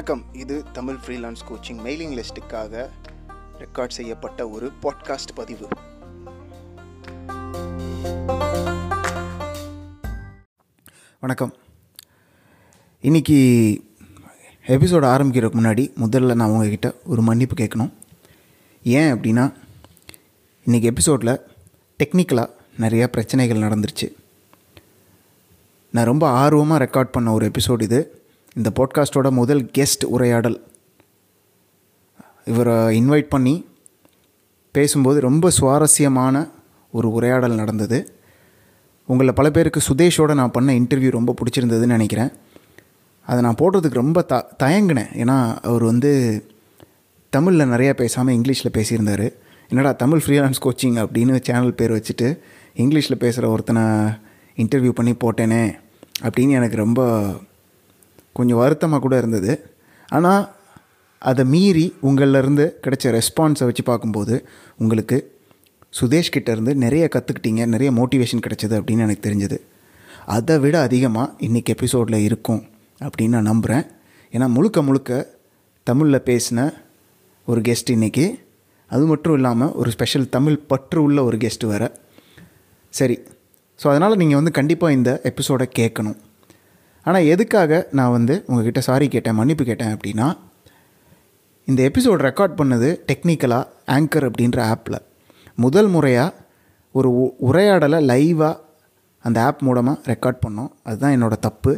வணக்கம். இது Tamil freelance coaching mailing லிஸ்ட்டுக்காக ரெக்கார்ட் செய்யப்பட்ட ஒரு பாட்காஸ்ட் பதிவு. வணக்கம். இன்னைக்கு எபிசோடு ஆரம்பிக்கிறதுக்கு முன்னாடி முதல்ல நான் உங்ககிட்ட ஒரு மன்னிப்பு கேட்கணும். ஏன் அப்படின்னா இன்றைக்கி எபிசோடில் டெக்னிக்கலாக நிறையா பிரச்சனைகள் நடந்துருச்சு. நான் ரொம்ப ஆர்வமாக ரெக்கார்ட் பண்ண ஒரு எபிசோடு இது. இந்த பாட்காஸ்ட்டோட முதல் கெஸ்ட் உரையாடல். இவரை இன்வைட் பண்ணி பேசும்போது ரொம்ப சுவாரஸ்யமான ஒரு உரையாடல் நடந்தது. உங்களை பல பேருக்கு சுதேஷோட நான் பண்ண இன்டர்வியூ ரொம்ப பிடிச்சிருந்ததுன்னு நினைக்கிறேன். அதை நான் போடுறதுக்கு ரொம்ப த தயங்கினேன். ஏன்னா அவர் வந்து தமிழில் நிறையா பேசாமல் இங்கிலீஷில் பேசியிருந்தார். என்னடா தமிழ் ஃப்ரீலான்ஸ் கோச்சிங் அப்படின்னு சேனல் பேர் வச்சுட்டு இங்கிலீஷில் பேசுகிற ஒருத்தனை இன்டர்வியூ பண்ணி போட்டேனே அப்படின்னு எனக்கு ரொம்ப கொஞ்சம் வருத்தமாக கூட இருந்தது. ஆனால் அதை மீறி உங்களிலேருந்து கிடைச்ச ரெஸ்பான்ஸை வச்சு பார்க்கும்போது உங்களுக்கு சுதேஷ் கிட்டேருந்து நிறைய கற்றுக்கிட்டீங்க நிறைய மோட்டிவேஷன் கிடைச்சது அப்படின்னு எனக்கு தெரிஞ்சது. அதை விட அதிகமாக இன்றைக்கி எபிசோடில் இருக்கும் அப்படின்னு நான் நம்புகிறேன் ஏன்னா முழுக்க முழுக்க தமிழில் பேசின ஒரு கெஸ்ட் இன்றைக்கி அது மட்டும் இல்லாமல் ஒரு ஸ்பெஷல் தமிழ் பற்று உள்ள ஒரு கெஸ்ட்டு வேறு. சரி. ஸோ அதனால் நீங்கள் வந்து கண்டிப்பாக இந்த எபிசோடை கேட்கணும். ஆனால் எதுக்காக நான் வந்து உங்ககிட்ட சாரி கேட்டேன் மன்னிப்பு கேட்டேன் அப்படின்னா இந்த எபிசோட் ரெக்கார்ட் பண்ணது டெக்னிக்கலாக ஆங்கர் அப்படின்ற ஆப்பில் முதல் முறையாக ஒரு உரையாடலை லைவாக அந்த ஆப் மூலமாக ரெக்கார்ட் பண்ணோம். அதுதான் என்னோடய தப்பு.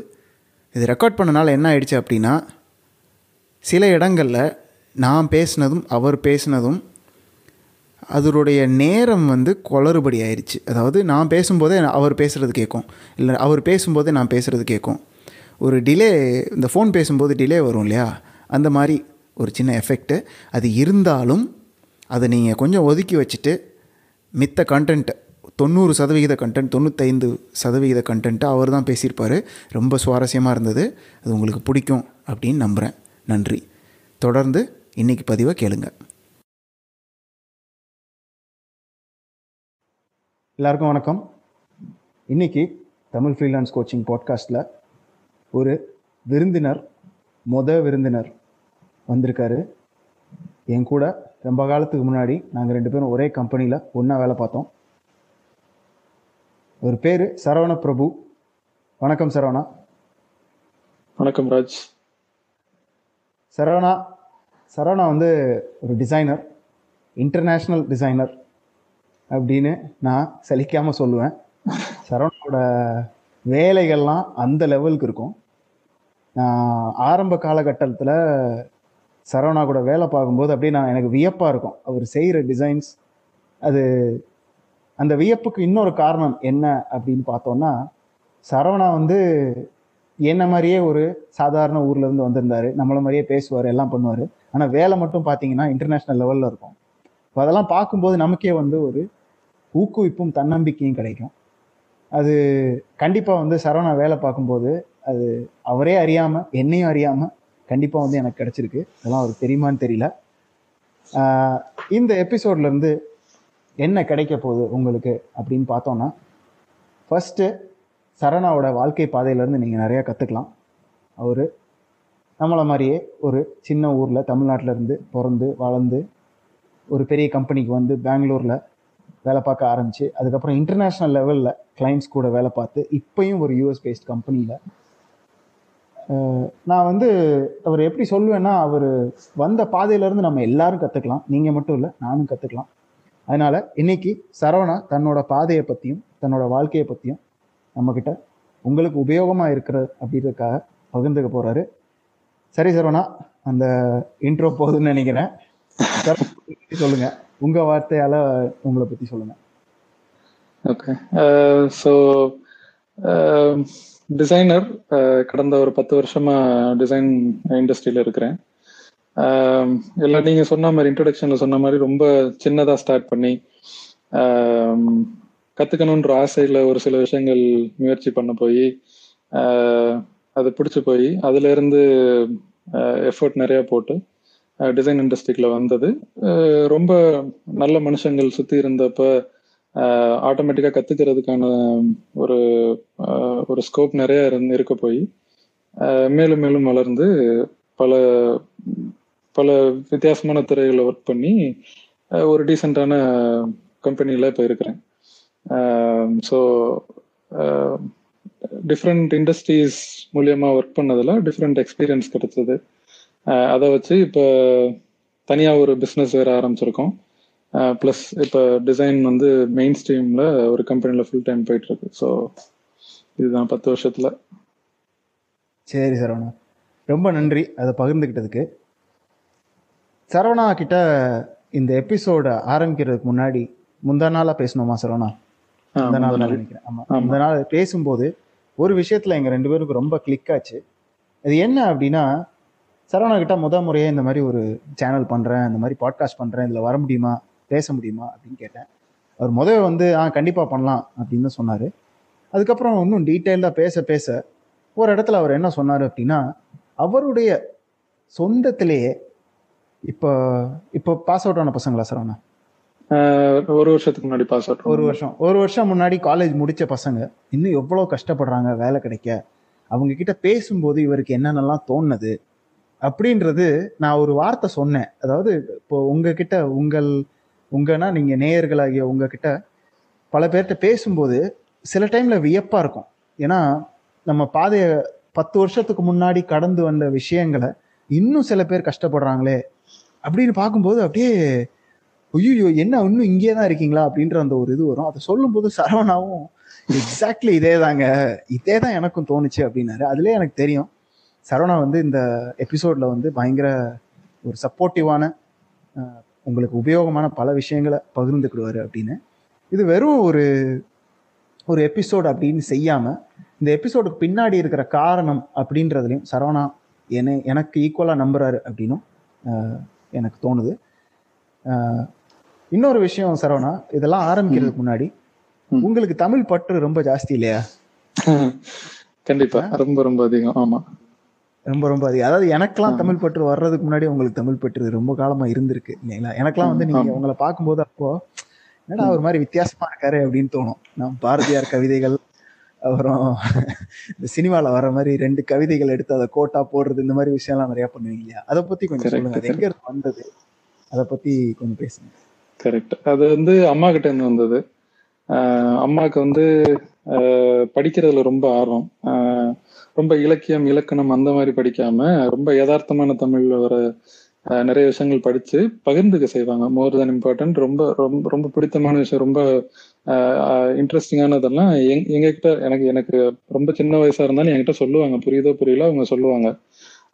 இது ரெக்கார்ட் பண்ணனால என்ன ஆயிடுச்சு அப்படின்னா சில இடங்களில் நான் பேசினதும் அவர் பேசினதும் அதனுடைய நேரம் வந்து குளறுபடி ஆயிடுச்சு. அதாவது நான் பேசும்போதே அவர் பேசுகிறது கேட்கும். இல்லை அவர் பேசும்போதே நான் பேசுகிறது கேட்கும். ஒரு டிலே இந்த ஃபோன் பேசும்போது டிலே வரும் இல்லையா? அந்த மாதிரி ஒரு சின்ன எஃபெக்ட்டு அது இருந்தாலும் அதை நீங்கள் கொஞ்சம் ஒதுக்கி வச்சுட்டு மித்த கண்டென்ட் தொண்ணூறு சதவிகித கண்டென்ட் தொண்ணூத்தைந்து சதவிகித கண்டென்ட்டை அவர் தான் பேசியிருப்பார். ரொம்ப சுவாரஸ்யமாக இருந்தது. அது உங்களுக்கு பிடிக்கும் அப்படின்னு நம்புகிறேன் நன்றி. தொடர்ந்து இன்றைக்கி பதிவை கேளுங்க. எல்லாருக்கும் வணக்கம். இன்னைக்கு தமிழ் ஃப்ரீலான்ஸ் கோச்சிங் பாட்காஸ்ட்டில் ஒரு விருந்தினர் மொத விருந்தினர் வந்திருக்காரு. என் கூட ரொம்ப காலத்துக்கு முன்னாடி நாங்கள் ரெண்டு பேரும் ஒரே கம்பெனியில் ஒன்றா வேலை பார்த்தோம். ஒரு பேர் சரவண பிரபு. வணக்கம் சரவணா. வணக்கம் ராஜ். சரவணா சரவணா வந்து ஒரு டிசைனர் இன்டர்நேஷ்னல் டிசைனர் அப்படின்னு நான் சலிக்காமல் சொல்லுவேன். சரவணோட வேலைகள்லாம் அந்த லெவலுக்கு இருக்கும். ஆரம்ப காலகட்டத்தில் சரவணா கூட வேலை பார்க்கும்போது அப்படியே நான் எனக்கு வியப்பாக இருக்கும். அவர் செய்கிற டிசைன்ஸ் அது அந்த வியப்புக்கு இன்னொரு காரணம் என்ன அப்படின்னு பார்த்தோம்னா சரவணா வந்து என்ன மாதிரியே ஒரு சாதாரண ஊர்லேருந்து வந்திருந்தார். நம்மளை நம்மள மாதிரியே பேசுவார் எல்லாம் பண்ணுவார். ஆனால் வேலை மட்டும் பார்த்தீங்கன்னா இன்டர்நேஷ்னல் லெவலில் இருக்கும். இப்போ அதெல்லாம் பார்க்கும்போது நமக்கே வந்து ஒரு ஊக்குவிப்பும் தன்னம்பிக்கையும் கிடைக்கும். அது கண்டிப்பாக வந்து சரவணா வேலை பார்க்கும்போது அது அவரே அறியாமல் என்னையும் அறியாமல் கண்டிப்பாக வந்து எனக்கு கிடச்சிருக்கு. அதெல்லாம் அவருக்கு தெரியுமான்னு தெரியல. இந்த எபிசோட்லேருந்து என்ன கிடைக்க போகுது உங்களுக்கு அப்படின்னு பார்த்தோன்னா ஃபர்ஸ்ட்டு சரணாவோட வாழ்க்கை பாதையிலேருந்து நீங்கள் நிறையா கற்றுக்கலாம் அவர் நம்மளை மாதிரியே ஒரு சின்ன ஊரில் தமிழ்நாட்டிலேருந்து பிறந்து வளர்ந்து ஒரு பெரிய கம்பெனிக்கு வந்து பெங்களூரில் வேலை பார்க்க ஆரம்பிச்சு அதுக்கப்புறம் இன்டர்நேஷ்னல் லெவலில் கிளைண்ட்ஸ் கூட வேலை பார்த்து இப்போயும் ஒரு யூஎஸ் பேஸ்ட் கம்பெனியில் நான் வந்து அவர் எப்படி சொல்லுவேன்னா அவர் வந்த பாதையிலேருந்து நம்ம எல்லாரும் கற்றுக்கலாம் நீங்கள் மட்டும் இல்லை நானும் கற்றுக்கலாம் அதனால் இன்னைக்கு சரவணா தன்னோட பாதையை பற்றியும் தன்னோட வாழ்க்கையை பற்றியும் நம்மக்கிட்ட உங்களுக்கு உபயோகமாக இருக்கிற அப்படின்றதுக்காக பகிர்ந்துக்க போகிறாரு சரி சரவணா அந்த இன்ட்ரோ போகுதுன்னு நினைக்கிறேன். சொல்லுங்கள் உங்கள் சொல்லுங்க. உங்க வார்த்தையால உங்களை பத்தி சொல்லுங்க. Okay so uh, um, designer uh, கடந்த ஒரு பத்து வருஷமா டிசைன் இண்டஸ்ட்ரியில இருக்கிறேன். Um, எல்லாம் நீங்க சொன்ன மாதிரி இன்ட்ரடக்ஷன்ல சொன்ன மாதிரி ரொம்ப சின்னதா ஸ்டார்ட் பண்ணி um, கத்துக்கணும்ன்ற ஆசையில ஒரு சில விஷயங்கள் முயற்சி பண்ண போய் uh, அது பிடிச்சு போய் அதுல இருந்து எஃபர்ட் uh, நிறைய போட்டு டிசைன் இண்டஸ்ட்ரிக்குள்ள வந்தது. ரொம்ப நல்ல மனுஷங்கள் சுத்தி இருந்தப்ப ஆட்டோமேட்டிக்காக கத்துக்கிறதுக்கான ஒரு ஒரு ஸ்கோப் நிறைய இருந்து இருக்க போய் மேலும் மேலும் வளர்ந்து பல பல வித்தியாசமான துறைகளில் ஒர்க் பண்ணி ஒரு டீசெண்டான கம்பெனியில் இப்போ இருக்கிறேன். ஸோ டிஃப்ரெண்ட் இண்டஸ்ட்ரீஸ் மூலியமாக ஒர்க் பண்ணதில் டிஃப்ரெண்ட் எக்ஸ்பீரியன்ஸ் கிடைச்சது. அதை வச்சு இப்போ தனியாக ஒரு பிஸ்னஸ் வேறு ஆரம்பிச்சிருக்கோம். ப்ளஸ் இப்போ டிசைன் வந்து மெயின் ஸ்ட்ரீமில் ஒரு கம்பெனியில் ஃபுல் டைம் போயிட்டு இருக்கு ஸோ இதுதான் பத்து வருஷத்துல. சரி சரவணா. ரொம்ப நன்றி அதை பகிர்ந்துக்கிட்டதுக்கு சரவணா கிட்ட இந்த எபிசோட ஆரம்பிக்கிறதுக்கு முன்னாடி முந்தா நாளாக பேசணுமா சரவணா? இந்த நாள். நினைக்கிறேன். ஆமா. ஆமா. இந்த நாள் பேசும்போது ஒரு விஷயத்துல எங்க ரெண்டு பேருக்கும் ரொம்ப கிளிக் ஆச்சு. அது என்ன அப்படின்னா சரவணா கிட்ட முத முறையே இந்த மாதிரி ஒரு சேனல் பண்றேன் இந்த மாதிரி பாட்காஸ்ட் பண்றேன் இதுல வர முடியுமா? பேச முடியுமா அப்படின்னு கேட்டேன். அவர் முதல்ல வந்து ஆ கண்டிப்பா பண்ணலாம் அப்படின்னு சொன்னாரு. அதுக்கப்புறம் இன்னும் டீட்டெயிலாக பேச பேச ஒரு இடத்துல அவர் என்ன சொன்னார் அப்படின்னா அவருடைய சொந்தத்திலேயே இப்போ இப்போ பாஸ் அவுட் ஆன பசங்களா சரவணா ஆஹ் ஒரு வருஷத்துக்கு முன்னாடி பாஸ் அவுட் ஒரு வருஷம் ஒரு வருஷம் முன்னாடி காலேஜ் முடிச்ச பசங்க இன்னும் எவ்வளோ கஷ்டப்படுறாங்க வேலை கிடைக்க அவங்க கிட்ட பேசும்போது இவருக்கு என்னென்னலாம் தோணுது அப்படின்றது நான் ஒரு வார்த்தை சொன்னேன். அதாவது இப்போ உங்ககிட்ட உங்கள் உங்கன்னா நீங்கள் நேயர்களாகிய உங்ககிட்ட பல பேர்கிட்ட பேசும்போது சில டைமில் வியப்பாக இருக்கும். ஏன்னா நம்ம பாதையை பத்து வருஷத்துக்கு முன்னாடி கடந்து வந்த விஷயங்களை இன்னும் சில பேர் கஷ்டப்படுறாங்களே அப்படின்னு பார்க்கும்போது அப்படியே ஐயோ என்ன இன்னும் இங்கே தான் இருக்கீங்களா? அப்படின்ற அந்த ஒரு இது வரும். அதை சொல்லும்போது சரவணாவும் எக்ஸாக்ட்லி இதே தாங்க. இதே தான் எனக்கும் தோணுச்சு அப்படின்னாரு. அதுலேயே எனக்கு தெரியும். சரவணா வந்து இந்த எபிசோடில் வந்து பயங்கர ஒரு சப்போர்ட்டிவான உங்களுக்கு உபயோகமான பல விஷயங்களை பகிர்ந்துக்கிடுவாரு அப்படின்னு. இது வெறும் ஒரு ஒரு எபிசோட் அப்படின்னு செய்யாம இந்த எபிசோடுக்கு பின்னாடி இருக்கிற காரணம் அப்படின்றதுலையும் சரவணா என்னை எனக்கு ஈக்குவலாக நம்புறாரு அப்படின்னும் ஆஹ், எனக்கு தோணுது. ஆஹ், இன்னொரு விஷயம் சரவணா இதெல்லாம் ஆரம்பிக்கிறதுக்கு முன்னாடி. உங்களுக்கு தமிழ் பற்று ரொம்ப ஜாஸ்தி இல்லையா? கண்டிப்பா ரொம்ப ரொம்ப அதிகம். ஆமா. ரொம்ப ரொம்ப அதிகம் அதாவது எனக்கெல்லாம். தமிழ் பற்று வர்றதுக்கு முன்னாடி உங்களுக்கு தமிழ் பற்று ரொம்ப காலமா இருந்திருக்கு இல்லைங்களா? எனக்கெல்லாம் வந்து நீங்க. உங்களை பார்க்கும்போது அப்போ என்னடா ஒரு மாதிரி வித்தியாசமா இருக்காரு அப்படின்னு தோணும். நான் பாரதியார் கவிதைகள் அப்புறம் இந்த சினிமால வர மாதிரி ரெண்டு கவிதைகள் எடுத்து அதை கோட்டா போடுறது இந்த மாதிரி விஷயம்லாம் நிறைய பண்ணுவீங்க இல்லையா? அதை பத்தி கொஞ்சம் சொல்லுங்க. அது எங்க இருந்து வந்தது? அதை பத்தி கொஞ்சம் பேசுங்க. கரெக்ட் அது வந்து அம்மா கிட்ட இருந்து வந்தது. ஆஹ் அம்மாவுக்கு வந்து படிக்கிறதுல ரொம்ப ஆர்வம். ஆஹ் ரொம்ப இலக்கியம் இலக்கணம் அந்த மாதிரி படிக்காம ரொம்ப யதார்த்தமான தமிழ்ல வர நிறைய விஷயங்கள் படிச்சு பகிர்ந்துக்க செய்வாங்க. மோர் தென் இம்பார்ட்டன்ட் ரொம்ப ரொம்ப ரொம்ப பிடித்தமான விஷயம் ரொம்ப இன்ட்ரெஸ்டிங்கானதெல்லாம் எங் எங்ககிட்ட எனக்கு எனக்கு ரொம்ப சின்ன வயசா இருந்தாலும் என்கிட்ட சொல்லுவாங்க. புரியுதோ புரியல அவங்க சொல்லுவாங்க.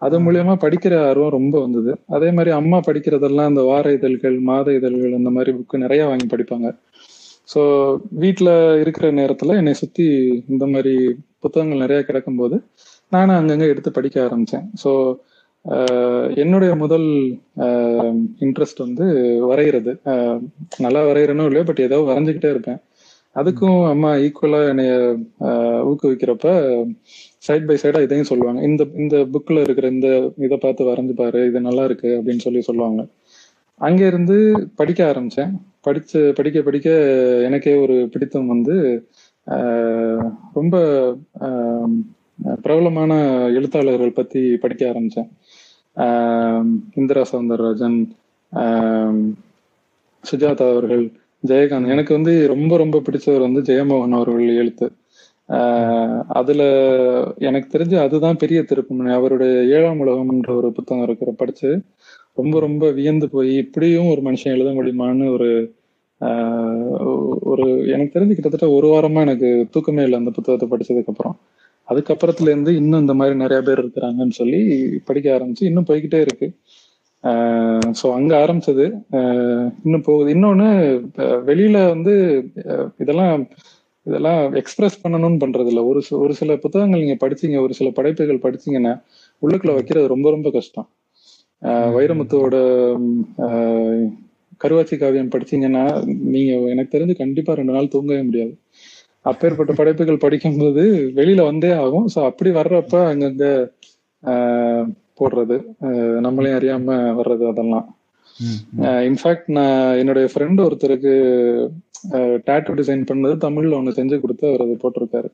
அது மூலியமா படிக்கிற ஆர்வம் ரொம்ப வந்தது. அதே மாதிரி அம்மா படிக்கிறதெல்லாம் இந்த வார இதழ்கள் மாத இதழ்கள் அந்த மாதிரி புக்கு நிறைய வாங்கி படிப்பாங்க. ஸோ வீட்டில் இருக்கிற நேரத்துல என்னை சுத்தி இந்த மாதிரி புத்தகங்கள் நிறைய கிடக்கும்போது நானும் அங்கங்க எடுத்து படிக்க ஆரம்பிச்சேன். ஸோ என்னுடைய முதல் இன்ட்ரெஸ்ட் வந்து வரைகிறது. நல்லா வரைகிறனோ இல்லையோ பட் ஏதோ வரைஞ்சிக்கிட்டே இருப்பேன். அதுக்கும் அம்மா ஈக்குவலா என்னைய ஆஹ் ஊக்குவிக்கிறப்ப சைட் பை சைடா இதையும் சொல்லுவாங்க. இந்த இந்த புக்ல இருக்கிற இந்த இதை பார்த்து வரைஞ்சு பாரு இது நல்லா இருக்கு அப்படின்னு சொல்லி சொல்லுவாங்க. அங்க இருந்து படிக்க ஆரம்பிச்சேன். படிச்சு படிக்க படிக்க எனக்கே ஒரு பிடித்தம் வந்து ரொம்ப ஆஹ் பிரபலமான எழுத்தாளர்கள் பத்தி படிக்க ஆரம்பிச்சேன். ஆஹ் இந்திரா சவுந்தரராஜன் சுஜாதா அவர்கள் ஜெயகாந்த். எனக்கு வந்து ரொம்ப ரொம்ப பிடிச்சவர் வந்து ஜெயமோகன் அவர்கள் எழுத்து. அதுல எனக்கு தெரிஞ்சு அதுதான் பெரிய திருப்புமுனை. அவருடைய ஏழாம் உலகம்ன்ற ஒரு புத்தகம் இருக்கிற படிச்சு ரொம்ப ரொம்ப வியந்து போய் இப்படியும் ஒரு மனுஷன் எழுத முடியுமான்னு ஒரு ஒரு எனக்கு தெரிஞ்சு கிட்டத்தட்ட ஒரு வாரமா எனக்கு தூக்கமே இல்லை அந்த புத்தகத்தை படிச்சதுக்கு அப்புறம். அதுக்கப்புறத்துல இருந்து இன்னும் இந்த மாதிரி நிறைய பேர் இருக்கிறாங்கன்னு சொல்லி படிக்க ஆரம்பிச்சு இன்னும் போய்கிட்டே இருக்கு. ஸோ அங்க ஆரம்பிச்சது. இன்னும் போகுது. இன்னொன்னு வெளியில வந்து இதெல்லாம் இதெல்லாம் எக்ஸ்பிரஸ் பண்ணணும்னு பண்றது இல்லை. ஒரு ஒரு சில புத்தகங்கள் நீங்க படிச்சீங்க ஒரு சில படைப்புகள் படிச்சீங்கன்னா உள்ளுக்குள்ள வைக்கிறது ரொம்ப ரொம்ப கஷ்டம். ஆஹ் வைரமுத்துவோட கருவாச்சி காவியம் படிச்சீங்கன்னா நீங்க எனக்கு தெரிஞ்சு கண்டிப்பா ரெண்டு நாள் தூங்கவே முடியாது. அப்பேற்பட்ட படைப்புகள் படிக்கும்போது வெளியில வந்தே ஆகும். ஸோ அப்படி வர்றப்ப அங்கங்க போடுறது. நம்மளையும் அறியாம வர்றது அதெல்லாம். இன்ஃபேக்ட் நான் என்னுடைய ஃப்ரெண்ட் ஒருத்தருக்கு டேட்டூ டிசைன் பண்ணது தமிழ்ல ஒண்ணு செஞ்சு கொடுத்து அவர் அதை போட்டிருக்காரு.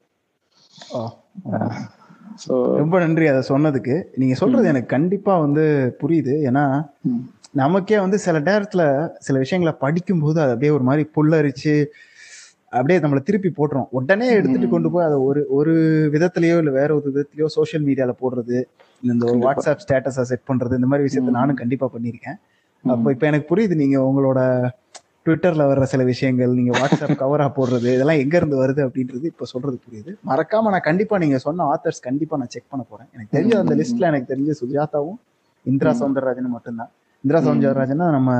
ஸோ ரொம்ப நன்றி அதை சொன்னதுக்கு. நீங்க சொல்றது எனக்கு கண்டிப்பா வந்து புரியுது. ஏன்னா நமக்கே வந்து சில நேரத்துல சில விஷயங்களை படிக்கும்போது அது அப்படியே ஒரு மாதிரி புல்லரிச்சு அப்படியே நம்மளை திருப்பி போட்டுரும் உடனே எடுத்துட்டு கொண்டு போய் அதை ஒரு ஒரு விதத்திலயோ இல்ல வேற ஒரு விதத்திலயோ சோஷியல் மீடியால போடுறது இல்ல இந்த ஒரு. வாட்ஸ்அப் ஸ்டேட்டஸை செட் பண்றது இந்த மாதிரி விஷயத்த. நானும் கண்டிப்பா பண்ணியிருக்கேன் அப்போ இப்போ எனக்கு புரியுது நீங்க உங்களோட ட்விட்டர்ல வர்ற சில விஷயங்கள் நீங்க வாட்ஸ்அப் கவரா போடுறது இதெல்லாம் எங்க இருந்து வருது அப்படின்றது இப்போ சொல்றது புரியுது மறக்காம நான் கண்டிப்பா நீங்க சொன்ன ஆத்தர்ஸ் கண்டிப்பா நான் செக் பண்ண போறேன் எனக்கு தெரிஞ்ச அந்த. லிஸ்ட்ல எனக்கு தெரிஞ்ச சுஜாதாவும் இந்திரா. சௌந்தரராஜனும் மட்டும்தான் இந்திரா ம். சௌந்தரராஜனா நம்ம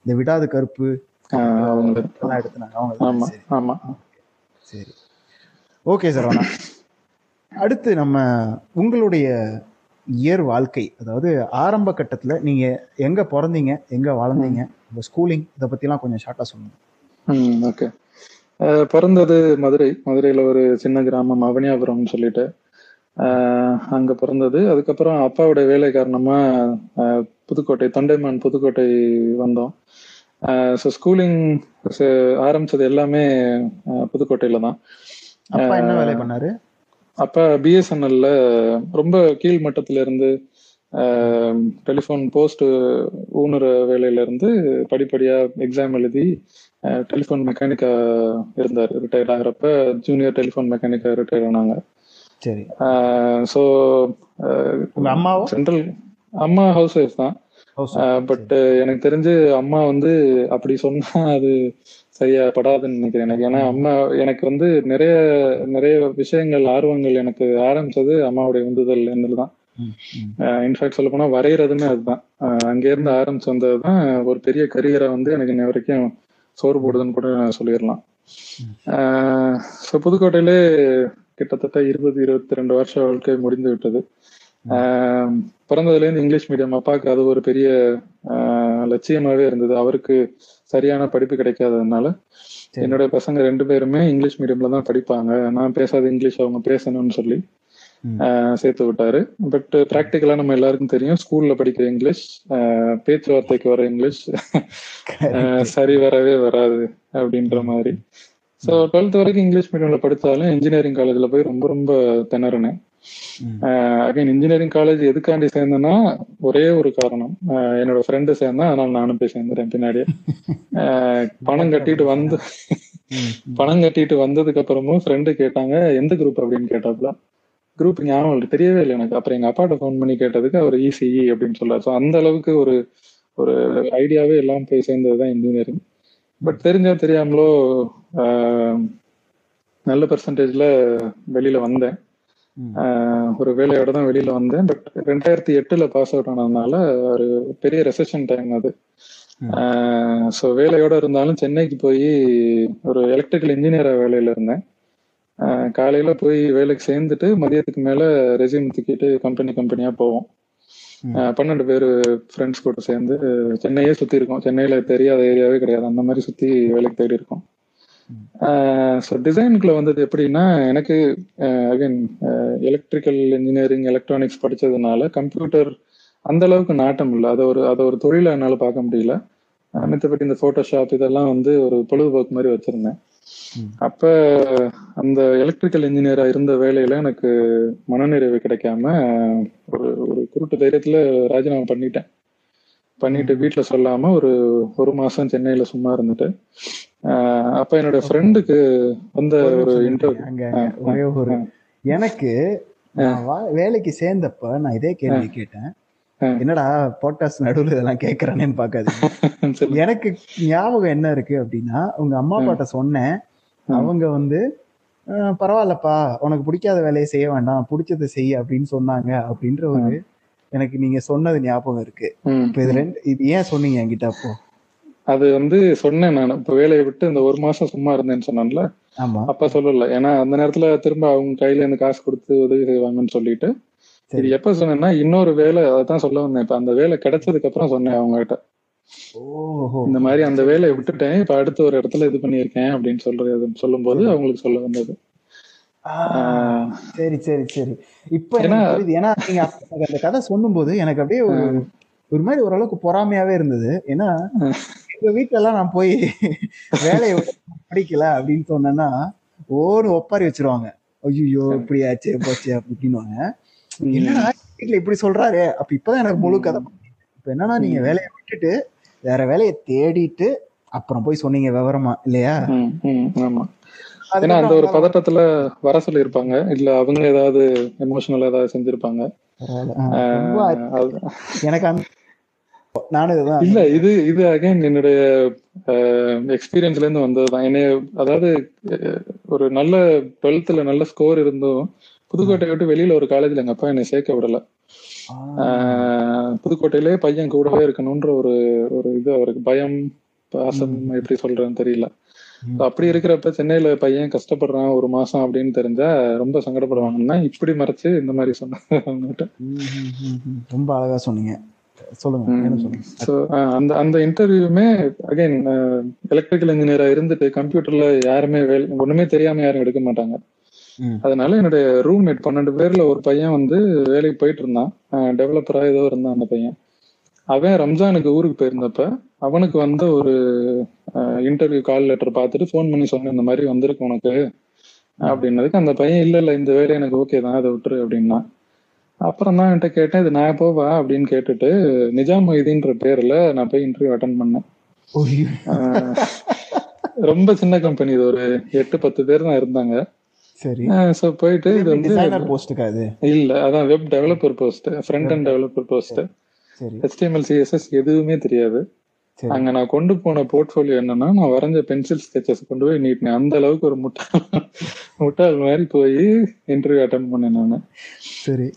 இந்த விடாது கருப்பு எல்லாம் எடுத்துனாங்க. அவங்க ஆமா சரி. சரி. ஓகே சரவணா அடுத்து நம்ம உங்களுடைய இயர் வாழ்க்கை அதாவது ஆரம்ப கட்டத்துல நீங்க எங்க பிறந்தீங்க எங்க வளர்ந்தீங்க உங்க ஸ்கூலிங் இதை பத்திலாம் கொஞ்சம் ஷார்ட்டா சொல்லுங்க. ஓகே பிறந்தது மதுரை. மதுரையில ஒரு சின்ன கிராமம் அவனியாபுரம்னு சொல்லிட்டு அங்க பிறந்தது. அதுக்கப்புறம் அப்பாவோட வேலை காரணமா புதுக்கோட்டை தொண்டைமான் புதுக்கோட்டை வந்தோம். ஸோ ஸ்கூலிங் ஆரம்பிச்சது எல்லாமே புதுக்கோட்டையில தான். அப்பா என்ன வேலை பண்ணாரு? அப்பா பிஎஸ்என்எல்ல ரொம்ப கீழ் மட்டத்துல இருந்து டெலிஃபோன் போஸ்ட் ஊனுற வேலையில இருந்து படிப்படியா எக்ஸாம் எழுதி டெலிஃபோன் மெக்கானிக்கா இருந்தார். ரிட்டையர் ஆகிறப்ப ஜூனியர் டெலிஃபோன் மெக்கானிக்கா ரிட்டையர் ஆனாங்க. சரி. ஸோ உங்க அம்மாவோ? சென்ட்ரல் அம்மா ஹவுஸ் ஒய்ஃப் தான் House பட் எனக்கு தெரிஞ்சு அம்மா வந்து அப்படி சொன்னா அது சரியா படாதுன்னு நினைக்கிறேன் எனக்கு. ஏன்னா அம்மா எனக்கு வந்து நிறைய நிறைய விஷயங்கள் ஆர்வங்கள் எனக்கு ஆரம்பிச்சது அம்மாவுடைய உந்துதல் என்னது தான். இன்ஃபேக்ட் சொல்ல போனா வரைகிறதுமே அதுதான். அஹ் அங்க இருந்து ஆரம்பிச்சு வந்தது தான் ஒரு பெரிய கரியரை வந்து எனக்கு இன்ன வரைக்கும் சோறு போடுதுன்னு கூட நான் சொல்லிடலாம். ஸோ புதுக்கோட்டையிலே கிட்டத்தட்ட இருபது இருபத்தி ரெண்டு வருஷ வாழ்க்கை முடிந்து விட்டது. பிறந்ததுலேருந்து இங்கிலீஷ் மீடியம் அப்பாவுக்கு அது ஒரு பெரிய ஆஹ் லட்சியமாவே இருந்தது. அவருக்கு சரியான படிப்பு கிடைக்காததுனால. என்னுடைய பசங்க ரெண்டு பேருமே இங்கிலீஷ் மீடியம்ல தான் படிப்பாங்க. நான் பேசாத இங்கிலீஷ் அவங்க பேசணும்னு சொல்லி சேர்த்து விட்டாரு. பட் ப்ராக்டிக்கலா நம்ம எல்லாருக்கும் தெரியும். ஸ்கூல்ல படிக்கிற இங்கிலீஷ் பேச்சுவார்த்தைக்கு வர இங்கிலீஷ் ஆஹ் சரி வரவே வராது அப்படின்ற மாதிரி. ஸோ டுவெல்த் வரைக்கும் இங்கிலீஷ் மீடியம்ல படிச்சாலும் இன்ஜினியரிங் காலேஜ்ல போய் ரொம்ப ரொம்ப திணறினேன். அகைன் இன்ஜினியரிங் காலேஜ் எதுக்காண்டி சேர்ந்தேன்னா ஒரே ஒரு காரணம். என்னோட ஃப்ரெண்டு சேர்ந்தேன் அதனால நானும் போய் சேர்ந்துட்டேன் பின்னாடியே. பணம் கட்டிட்டு வந்து பணம் கட்டிட்டு வந்ததுக்கு அப்புறமும் ஃப்ரெண்டு கேட்டாங்க எந்த குரூப் அப்படின்னு? கேட்டாப்ல குரூப் ஞாபகம் இல்லை தெரியவே இல்லை எனக்கு. அப்புறம் எங்க அப்பாட்ட ஃபோன் பண்ணி கேட்டதுக்கு அவர் இசிஇ அப்படின்னு சொல்றாரு ஸோ அந்த அளவுக்கு ஒரு ஒரு ஐடியாவே எல்லாம் போய் சேர்ந்தது தான் இன்ஜினியரிங் பட் தெரிஞ்சோ தெரியாமலோ நல்ல பெர்சன்டேஜ்ல வெளியில வந்தேன். ஒரு வேலையோட தான் வெளியில வந்தேன். பட் ரெண்டாயிரத்தி எட்டுல பாஸ் அவுட் ஆனதுனால ஒரு பெரிய ரெசெஷன் டைம் அது. ஸோ வேலையோட இருந்தாலும் சென்னைக்கு போய் ஒரு எலக்ட்ரிக்கல் இன்ஜினியரா வேலையில இருந்தேன். காலையில போய் வேலைக்கு சேர்ந்துட்டு மதியத்துக்கு மேல ரெசியூம் தூக்கிட்டு கம்பெனி கம்பெனியா போவோம். பன்னெண்டு பேர் ஃப்ரெண்ட்ஸ் கூட சேர்ந்து சென்னையே சுத்தி இருக்கோம். சென்னையில தெரியாத ஏரியாவே கிடையாது. அந்த மாதிரி சுத்தி வேலைக்கு தேடி இருக்கோம். ஸோ டிசைனுக்குள்ள வந்தது எப்படின்னா எனக்கு அகைன் எலக்ட்ரிக்கல் இன்ஜினியரிங் எலக்ட்ரானிக்ஸ் படிச்சதுனால கம்ப்யூட்டர் அந்த அளவுக்கு நாட்டம் இல்லை. அதை ஒரு அதை ஒரு தொழிலை என்னால் பார்க்க முடியல. மித்தபடி இந்த ஃபோட்டோஷாப் இதெல்லாம் வந்து ஒரு பொழுதுபோக்கு மாதிரி வச்சிருந்தேன். அப்ப அந்த எலக்ட்ரிக்கல் இன்ஜினியரா இருந்த வேலையில எனக்கு மனநிறைவு கிடைக்காம ஒரு ஒரு குருட்டு தைரியத்துல ராஜினாமா பண்ணிட்டேன். பண்ணிட்டு வீட்ல சொல்லாம ஒரு ஒரு மாசம் சென்னையில சும்மா இருந்துட்டு. அப்ப என்னோட ஃப்ரெண்டுக்கு வந்த ஒரு இன்டர்வியூ எனக்கு வேலைக்கு சேர்ந்தப்ப நான் இதே கேள்வி கேட்டேன். என்னடா போட்டாஸ் நடுவுல இதெல்லாம் கேக்குறானேன்னு பாக்காது எனக்கு ஞாபகம் என்ன இருக்கு அப்படின்னா உங்க அம்மா அப்பாட்ட சொன்னேன். அவங்க வந்து "அஹ், பரவாயில்லப்பா உனக்கு பிடிக்காத வேலையை செய்ய வேண்டாம் பிடிச்சதை செய் அப்படின்னு சொன்னாங்க அப்படின்ற ஒரு எனக்கு நீங்க சொன்னது ஞாபகம் இருக்கு. இப்ப இது ரெண்டு இது ஏன் சொன்னீங்க என்கிட்ட அப்போ? அது வந்து சொன்னேன் நான். இப்ப வேலையை விட்டு இந்த ஒரு மாசம் சும்மா இருந்தேன்னு சொன்னேன்ல. ஆமா. அப்பா சொல்லல. ஏன்னா அந்த நேரத்துல திரும்ப அவங்க கையில இருந்து காசு கொடுத்து உதவி செய்வாங்கன்னு சொல்லிட்டு இது சரி எப்ப சொன்னேன்னா இன்னொரு வேலை அதான் சொல்ல வந்தேன். இப்ப அந்த வேலை கிடைச்சதுக்கு அப்புறம் சொன்னேன் அவங்க கிட்ட ஓஹோ. இந்த மாதிரி அந்த வேலையை விட்டுட்டேன். இப்ப அடுத்த ஒரு இடத்துல இது பண்ணியிருக்கேன் அப்படின்னு சொல்றது சொல்லும்போது அவங்களுக்கு சொல்ல வந்தது. சரி சரி சரி. இப்ப ஏன்னா- நீங்க அந்த கதை சொல்லும்போது எனக்கு அப்படியே ஒரு ஒரு மாதிரி ஓரளவுக்கு பொறாமையாவே இருந்தது. ஏன்னா எங்க வீட்ல எல்லாம் நான் போய் வேலையை படிக்கல அப்படின்னு சொன்னேன்னா ஓன்னு ஒப்பாரி வச்சிருவாங்க. ஐயோ இப்படி ஆச்சு போச்சு அப்படின்னுவாங்க. என்னடா வீட்டுல இப்படி சொல்றாரு. அப்ப இப்பதான் எனக்கு முழு கதை இப்ப என்னன்னா நீங்க வேலையை விட்டுட்டு வேற வேலையை தேடிட்டு அப்புறம் போய் சொன்னீங்க விவரமா இல்லையா? ஆமா. ஏன்னா அந்த ஒரு பதட்டத்துல வர சொல்லியிருப்பாங்க. இல்ல அவங்க ஏதாவது எமோஷனல் ஏதாவது செஞ்சிருப்பாங்க. எனக்கு நானும் இல்ல இது இது அகைன் என்னுடைய எக்ஸ்பீரியன்ஸ்ல இருந்து வந்ததுதான். என்னைய அதாவது ஒரு நல்ல டுவெல்த்ல நல்ல ஸ்கோர் இருந்தும் புதுக்கோட்டை விட்டு வெளியில ஒரு காலேஜ்ல எங்க அப்பா என்னை சேர்க்க விடல. புதுக்கோட்டையிலே பையன் கூடவே இருக்கணும்ன்ற ஒரு ஒரு இது அவருக்கு பயம் பாசம் எப்படி சொல்றேன்னு தெரியல. அப்படி இருக்கிறப்ப சென்னையில பையன் கஷ்டப்படுறான் ஒரு மாசம் அப்படின்னு தெரிஞ்சா ரொம்ப சங்கடப்படுவாங்கன்னா இப்படி மறைச்சு இந்த மாதிரி சொன்னாங்க. ரொம்ப அழகா சொன்னீங்க. சொல்லுங்க அந்த அந்த இன்டர்வியூமே அகைன் எலக்ட்ரிக்கல் இன்ஜினியரா இருந்துட்டு கம்ப்யூட்டர்ல யாருமே வேலை ஒண்ணுமே தெரியாம யாரும் எடுக்க மாட்டாங்க. அதனால என்னுடைய ரூம்மேட் பன்னெண்டு பேர்ல ஒரு பையன் வந்து வேலைக்கு போயிட்டு இருந்தான் டெவலப்பரா ஏதோ இருந்தான் அந்த பையன். அவன் ரம்ஜானுக்கு ஊருக்கு போயிருந்தப்ப அவனுக்கு வந்த ஒரு இன்டர்வியூ கால் லெட்டர் பார்த்துட்டு ஃபோன் பண்ணி சொன்னேன் இந்த மாதிரி வந்திருக்கு உனக்கு. அப்படின்னதுக்கு அந்த பையன் இல்ல இல்ல இந்த வேலை எனக்கு ஓகே தான் அதை விட்டுரு அப்படின்னா. அப்புறம் தான் என்கிட்ட கேட்டேன் இது நான் போவா அப்படின்னு கேட்டுட்டு நிஜாம் மொய்தீன்ற பேர்ல நான் போய் இன்டர்வியூ அட்டன் பண்ணேன். ரொம்ப சின்ன கம்பெனி இது ஒரு எட்டு பத்து பேர் தான் இருந்தாங்க. சரி. ஸோ போயிட்டு இது வந்து டிசைனர் போஸ்ட்டுக்கா அது இல்ல அதான் web developer post front end developer post சரி. HTML சிஎஸ்எஸ் எதுவுமே தெரியாது. அங்க நான் கொண்டு போன போர்ட்ஃபோலியோ என்னன்னா நான் வரைஞ்ச பென்சில் ஸ்கெச்சஸ் கொண்டு போய் நீட்டினேன். அந்த அளவுக்கு ஒரு முட்டாள் முட்டாள் மாதிரி போய் இன்டர்வியூ அட்டன் பண்ணேன் நான். சரி.